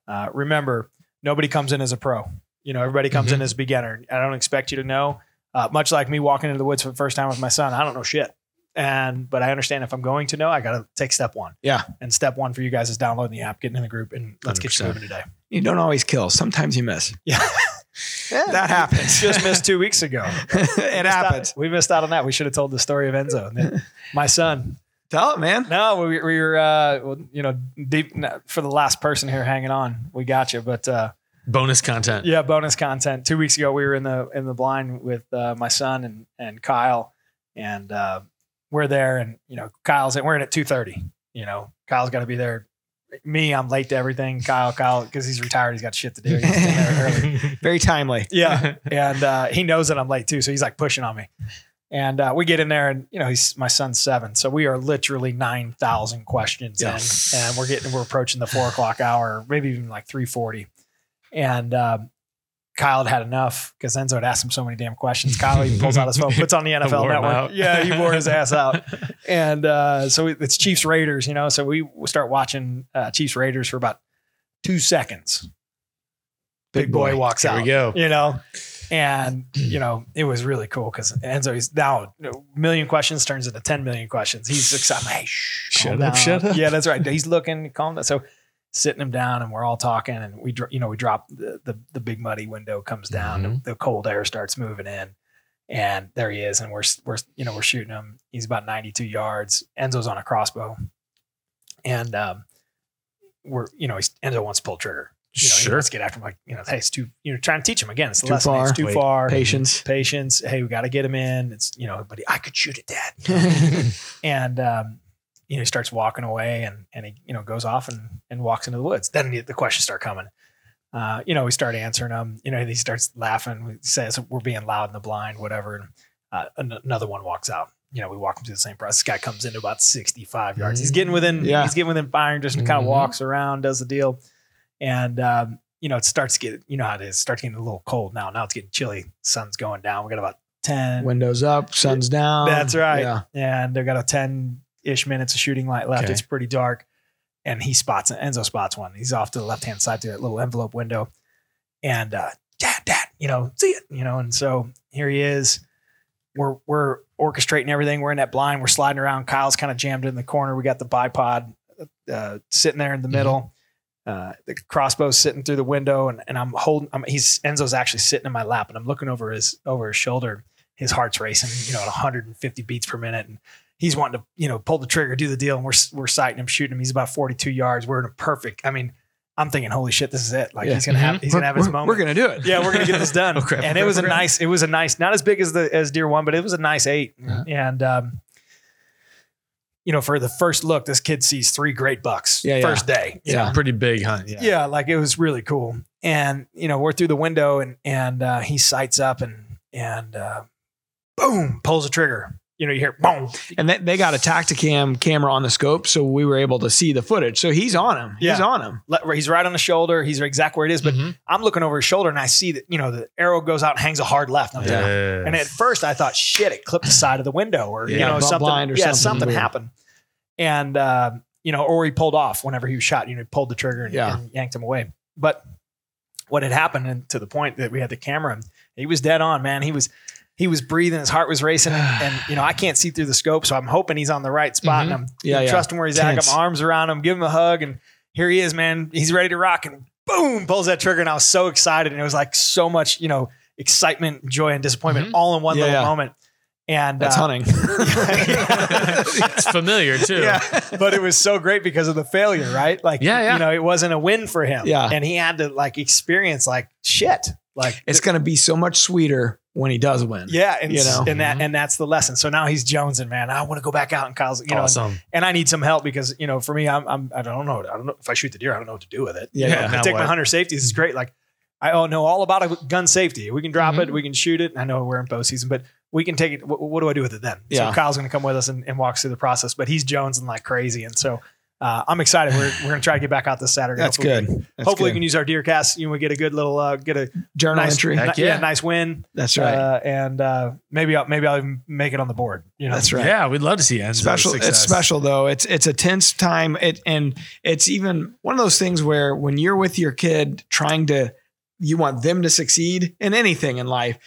uh, remember, nobody comes in as a pro. You know, everybody comes Mhm. in as a beginner. I don't expect you to know. Uh, much like me walking into the woods for the first time with my son, I don't know shit. And but I understand if I'm going to know, I got to take step one. Yeah. And step one for you guys is downloading the app, getting in the group, and let's get you moving today. You don't always kill. Sometimes you miss. Yeah. That happens. Just missed two weeks ago. (laughs) it Missed out- happens. we missed out on that. We should have told the story of Enzo. (laughs) My son. Tell it, man. No, we, we were, uh, well, you know, deep for the last person here hanging on. We got you, but uh, Bonus content. yeah, bonus content. Two weeks ago, we were in the in the blind with uh, my son and and Kyle, and uh, we're there, and you know, Kyle's in we're in at two thirty. You know, Kyle's got to be there. Me, I'm late to everything. Kyle, Kyle, because he's retired, he's got shit to do. He's getting there early. (laughs) Very timely. Yeah, and uh, he knows that I'm late too, so he's like pushing on me. And uh, we get in there, and you know, he's my son's seven, so we are literally nine thousand questions Yeah. in, and we're getting we're approaching the four o'clock hour, maybe even like three forty. And um, Kyle had had enough because Enzo had asked him so many damn questions. Kyle even pulls out his phone, (laughs) puts on the NFL Network. Yeah, he wore his ass out. (laughs) And uh, so it's Chiefs Raiders, you know. So we start watching uh, Chiefs Raiders for about two seconds. Big, Big boy, boy. walks Here out we go. you know and you know it was really cool because enzo he's now a million questions turns into 10 million questions he's excited hey shh, Shut up, down. shut up. yeah that's right he's looking calm down so sitting him down and we're all talking and we you know we drop the the, the big muddy window comes down Mhm. the, the cold air starts moving in and there he is and we're we're you know we're shooting him he's about 92 yards enzo's on a crossbow and um we're you know he's enzo wants to pull trigger you know, Sure. to get after him like, you know, hey, it's too, you know, trying to teach him again. It's the Too lesson. It's far. too Wait. far. Patience. Patience. Hey, we got to get him in. It's, you know, but he, I could shoot it, dad. (laughs) and, um, you know, he starts walking away and, and he, you know, goes off and, and walks into the woods. Then the, questions start coming. Uh, you know, we start answering them. You know, he starts laughing. He says we're being loud in the blind, whatever. And uh, an- another one walks out. You know, we walk him through the same process. This guy comes into about 65 yards. He's getting within, Yeah. he's getting within firing, just kind of walks around, does the deal. And, um, you know, it starts to get, you know how it is, starts getting a little cold now. Now it's getting chilly. Sun's going down. We got about 10. Windows up, sun's down. That's right. Yeah. And they've got a 10 ish minutes of shooting light left. Okay. It's pretty dark. And he spots Enzo spots one. He's off to the left hand side through that little envelope window. And uh, dad, dad, you know, see it, you know. And so here he is. We're we're orchestrating everything. We're in that blind. We're sliding around. Kyle's kind of jammed in the corner. We got the bipod uh, sitting there in the middle. Uh, the crossbow's sitting through the window, and, and I'm holding. I'm, he's Enzo's actually sitting in my lap, and I'm looking over his over his shoulder. His heart's racing, you know, at 150 beats per minute, and he's wanting to, you know, pull the trigger, do the deal, and we're we're sighting him, shooting him. He's about 42 yards. We're in a perfect. I mean, I'm thinking, holy shit, this is it. Like Yeah. he's gonna have he's gonna have his moment. We're gonna do it. yeah, we're gonna get this done. (laughs) Crap, and it was a nice, it was a nice, not as big as the as deer one, but it was a nice 8 Uh-huh. And um, you know, for the first look, this kid sees three great bucks Yeah, yeah. first day. you Yeah. know? Pretty big hunt. Yeah. yeah, like it was really cool. And you know, we're through the window, and and uh, he sights up, and and uh, boom, pulls the trigger. You know, you hear boom. And they, they got a Tactacam camera on the scope, so we were able to see the footage. So he's on him. He's on him. He's right on the shoulder. He's exactly where it is. But Mhm. I'm looking over his shoulder, and I see that you know the arrow goes out and hangs a hard left. And Yeah. And at first I thought, shit, it clipped the side of the window or, you know, something, blind or yeah, something something, weird. happened. And, uh, you know, or he pulled off whenever he was shot, you know, pulled the trigger and, Yeah. and yanked him away. But what had happened and to the point that we had the camera, he was dead on, man. He was, he was breathing, his heart was racing, and, and, you know I can't see through the scope, so I'm hoping he's on the right spot, and I'm Mm-hmm. Yeah, yeah. trusting where he's at. I got Tense. my arms around him, give him a hug, and here he is, man. He's ready to rock, and boom, pulls that trigger, and I was so excited, and it was like so much, you know, excitement, joy, and disappointment Mhm. all in one Yeah, little moment. And That's uh, hunting. (laughs) it's familiar too. yeah. but it was so great because of the failure, right? Like, Yeah, yeah. you know, it wasn't a win for him. Yeah. and he had to like experience like shit, like It's going to be so much sweeter when he does win. yeah, and You know? and that Mhm. and that's the lesson. So now he's jonesing, man. I want to go back out and Kyle's, you know, and, awesome. and I need some help because you know, for me, I'm, I'm I don't know, I don't know if I shoot the deer, I don't know what to do with it. Yeah, You know. I Now take my what? hunter safeties is great. Like I all know all about a gun safety. We can drop Mhm. it, we can shoot it. I know we're in bow season, but we can take it. What, what do I do with it then? Yeah. So Kyle's going to come with us and, and walk through the process, but he's jonesing like crazy, and so. Uh, I'm excited. We're, we're going to try to get back out this Saturday. That's Hopefully we good. can- That's hopefully, good. we can use our Deercast. You know, we get a good little, uh, get a journal nice, entry. Heck ni- yeah. nice win. That's right. Uh, and uh, maybe I'll maybe I'll even make it on the board. You know, That's right. Yeah, we'd love to see Enzo's special it's special though it's it's a tense time it and it's even one of those things where when you're with your kid trying to you want them to succeed in anything in life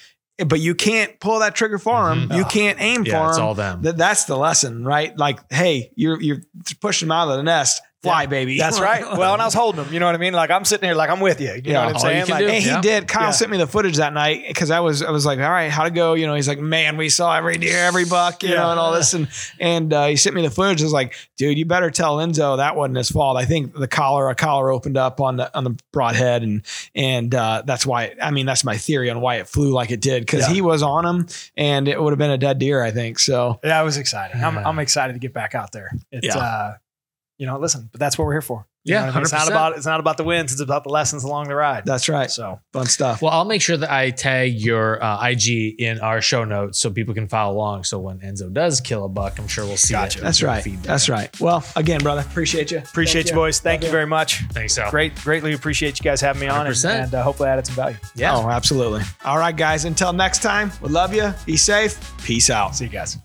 but you can't pull that trigger for him. Mhm. You can't aim Yeah, for it's him. all them. Th- that's the lesson, right? Like, hey, you're you're pushing him out of the nest. Fly, Yeah. baby. (laughs) That's right. Well, and I was holding him. You know what I mean? Like I'm sitting here, like I'm with you. You Yeah. know what I'm All saying? Like. And he did. Kyle sent me the footage that night because I was I was like, all right, how'd it go? You know, he's like, man, we saw every deer, every (laughs) buck, you know, and all this, and and uh, he sent me the footage. I was like, dude, you better tell Enzo that wasn't his fault. I think the collar, a collar opened up on the on the broadhead, and and uh, that's why. I mean, that's my theory on why it flew like it did because he was on him, and it would have been a dead deer. I think so. Yeah, I was excited. I'm, I'm excited to get back out there. It's, Yeah. uh, you know, listen, but that's what we're here for. You Yeah, know what I mean? it's not about it's not about the wins. It's about the lessons along the ride. That's right. So Fun stuff. Well, I'll make sure that I tag your uh, IG in our show notes so people can follow along. So when Enzo does kill a buck, I'm sure we'll see Gotcha. it. That's right. feedback. That's right. Well, again, brother, appreciate you. appreciate Thank you, boys. Thank Love you very much. Thanks, Al. Great, greatly appreciate you guys having me on, and, 100%. and uh, hopefully added some value. Yeah. Oh, absolutely. All right, guys. Until next time, we love you. Be safe. Peace out. See you guys.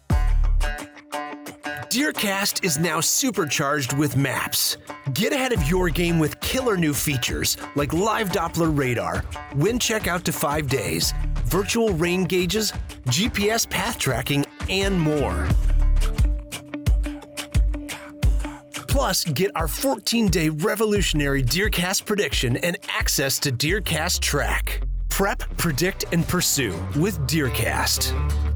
Deercast is now supercharged with maps. Get ahead of your game with killer new features like live Doppler radar, wind check out to five days, virtual rain gauges, GPS path tracking, and more. Plus, get our 14 day revolutionary Deercast prediction and access to Deercast Track. Prep, predict, and pursue with Deercast.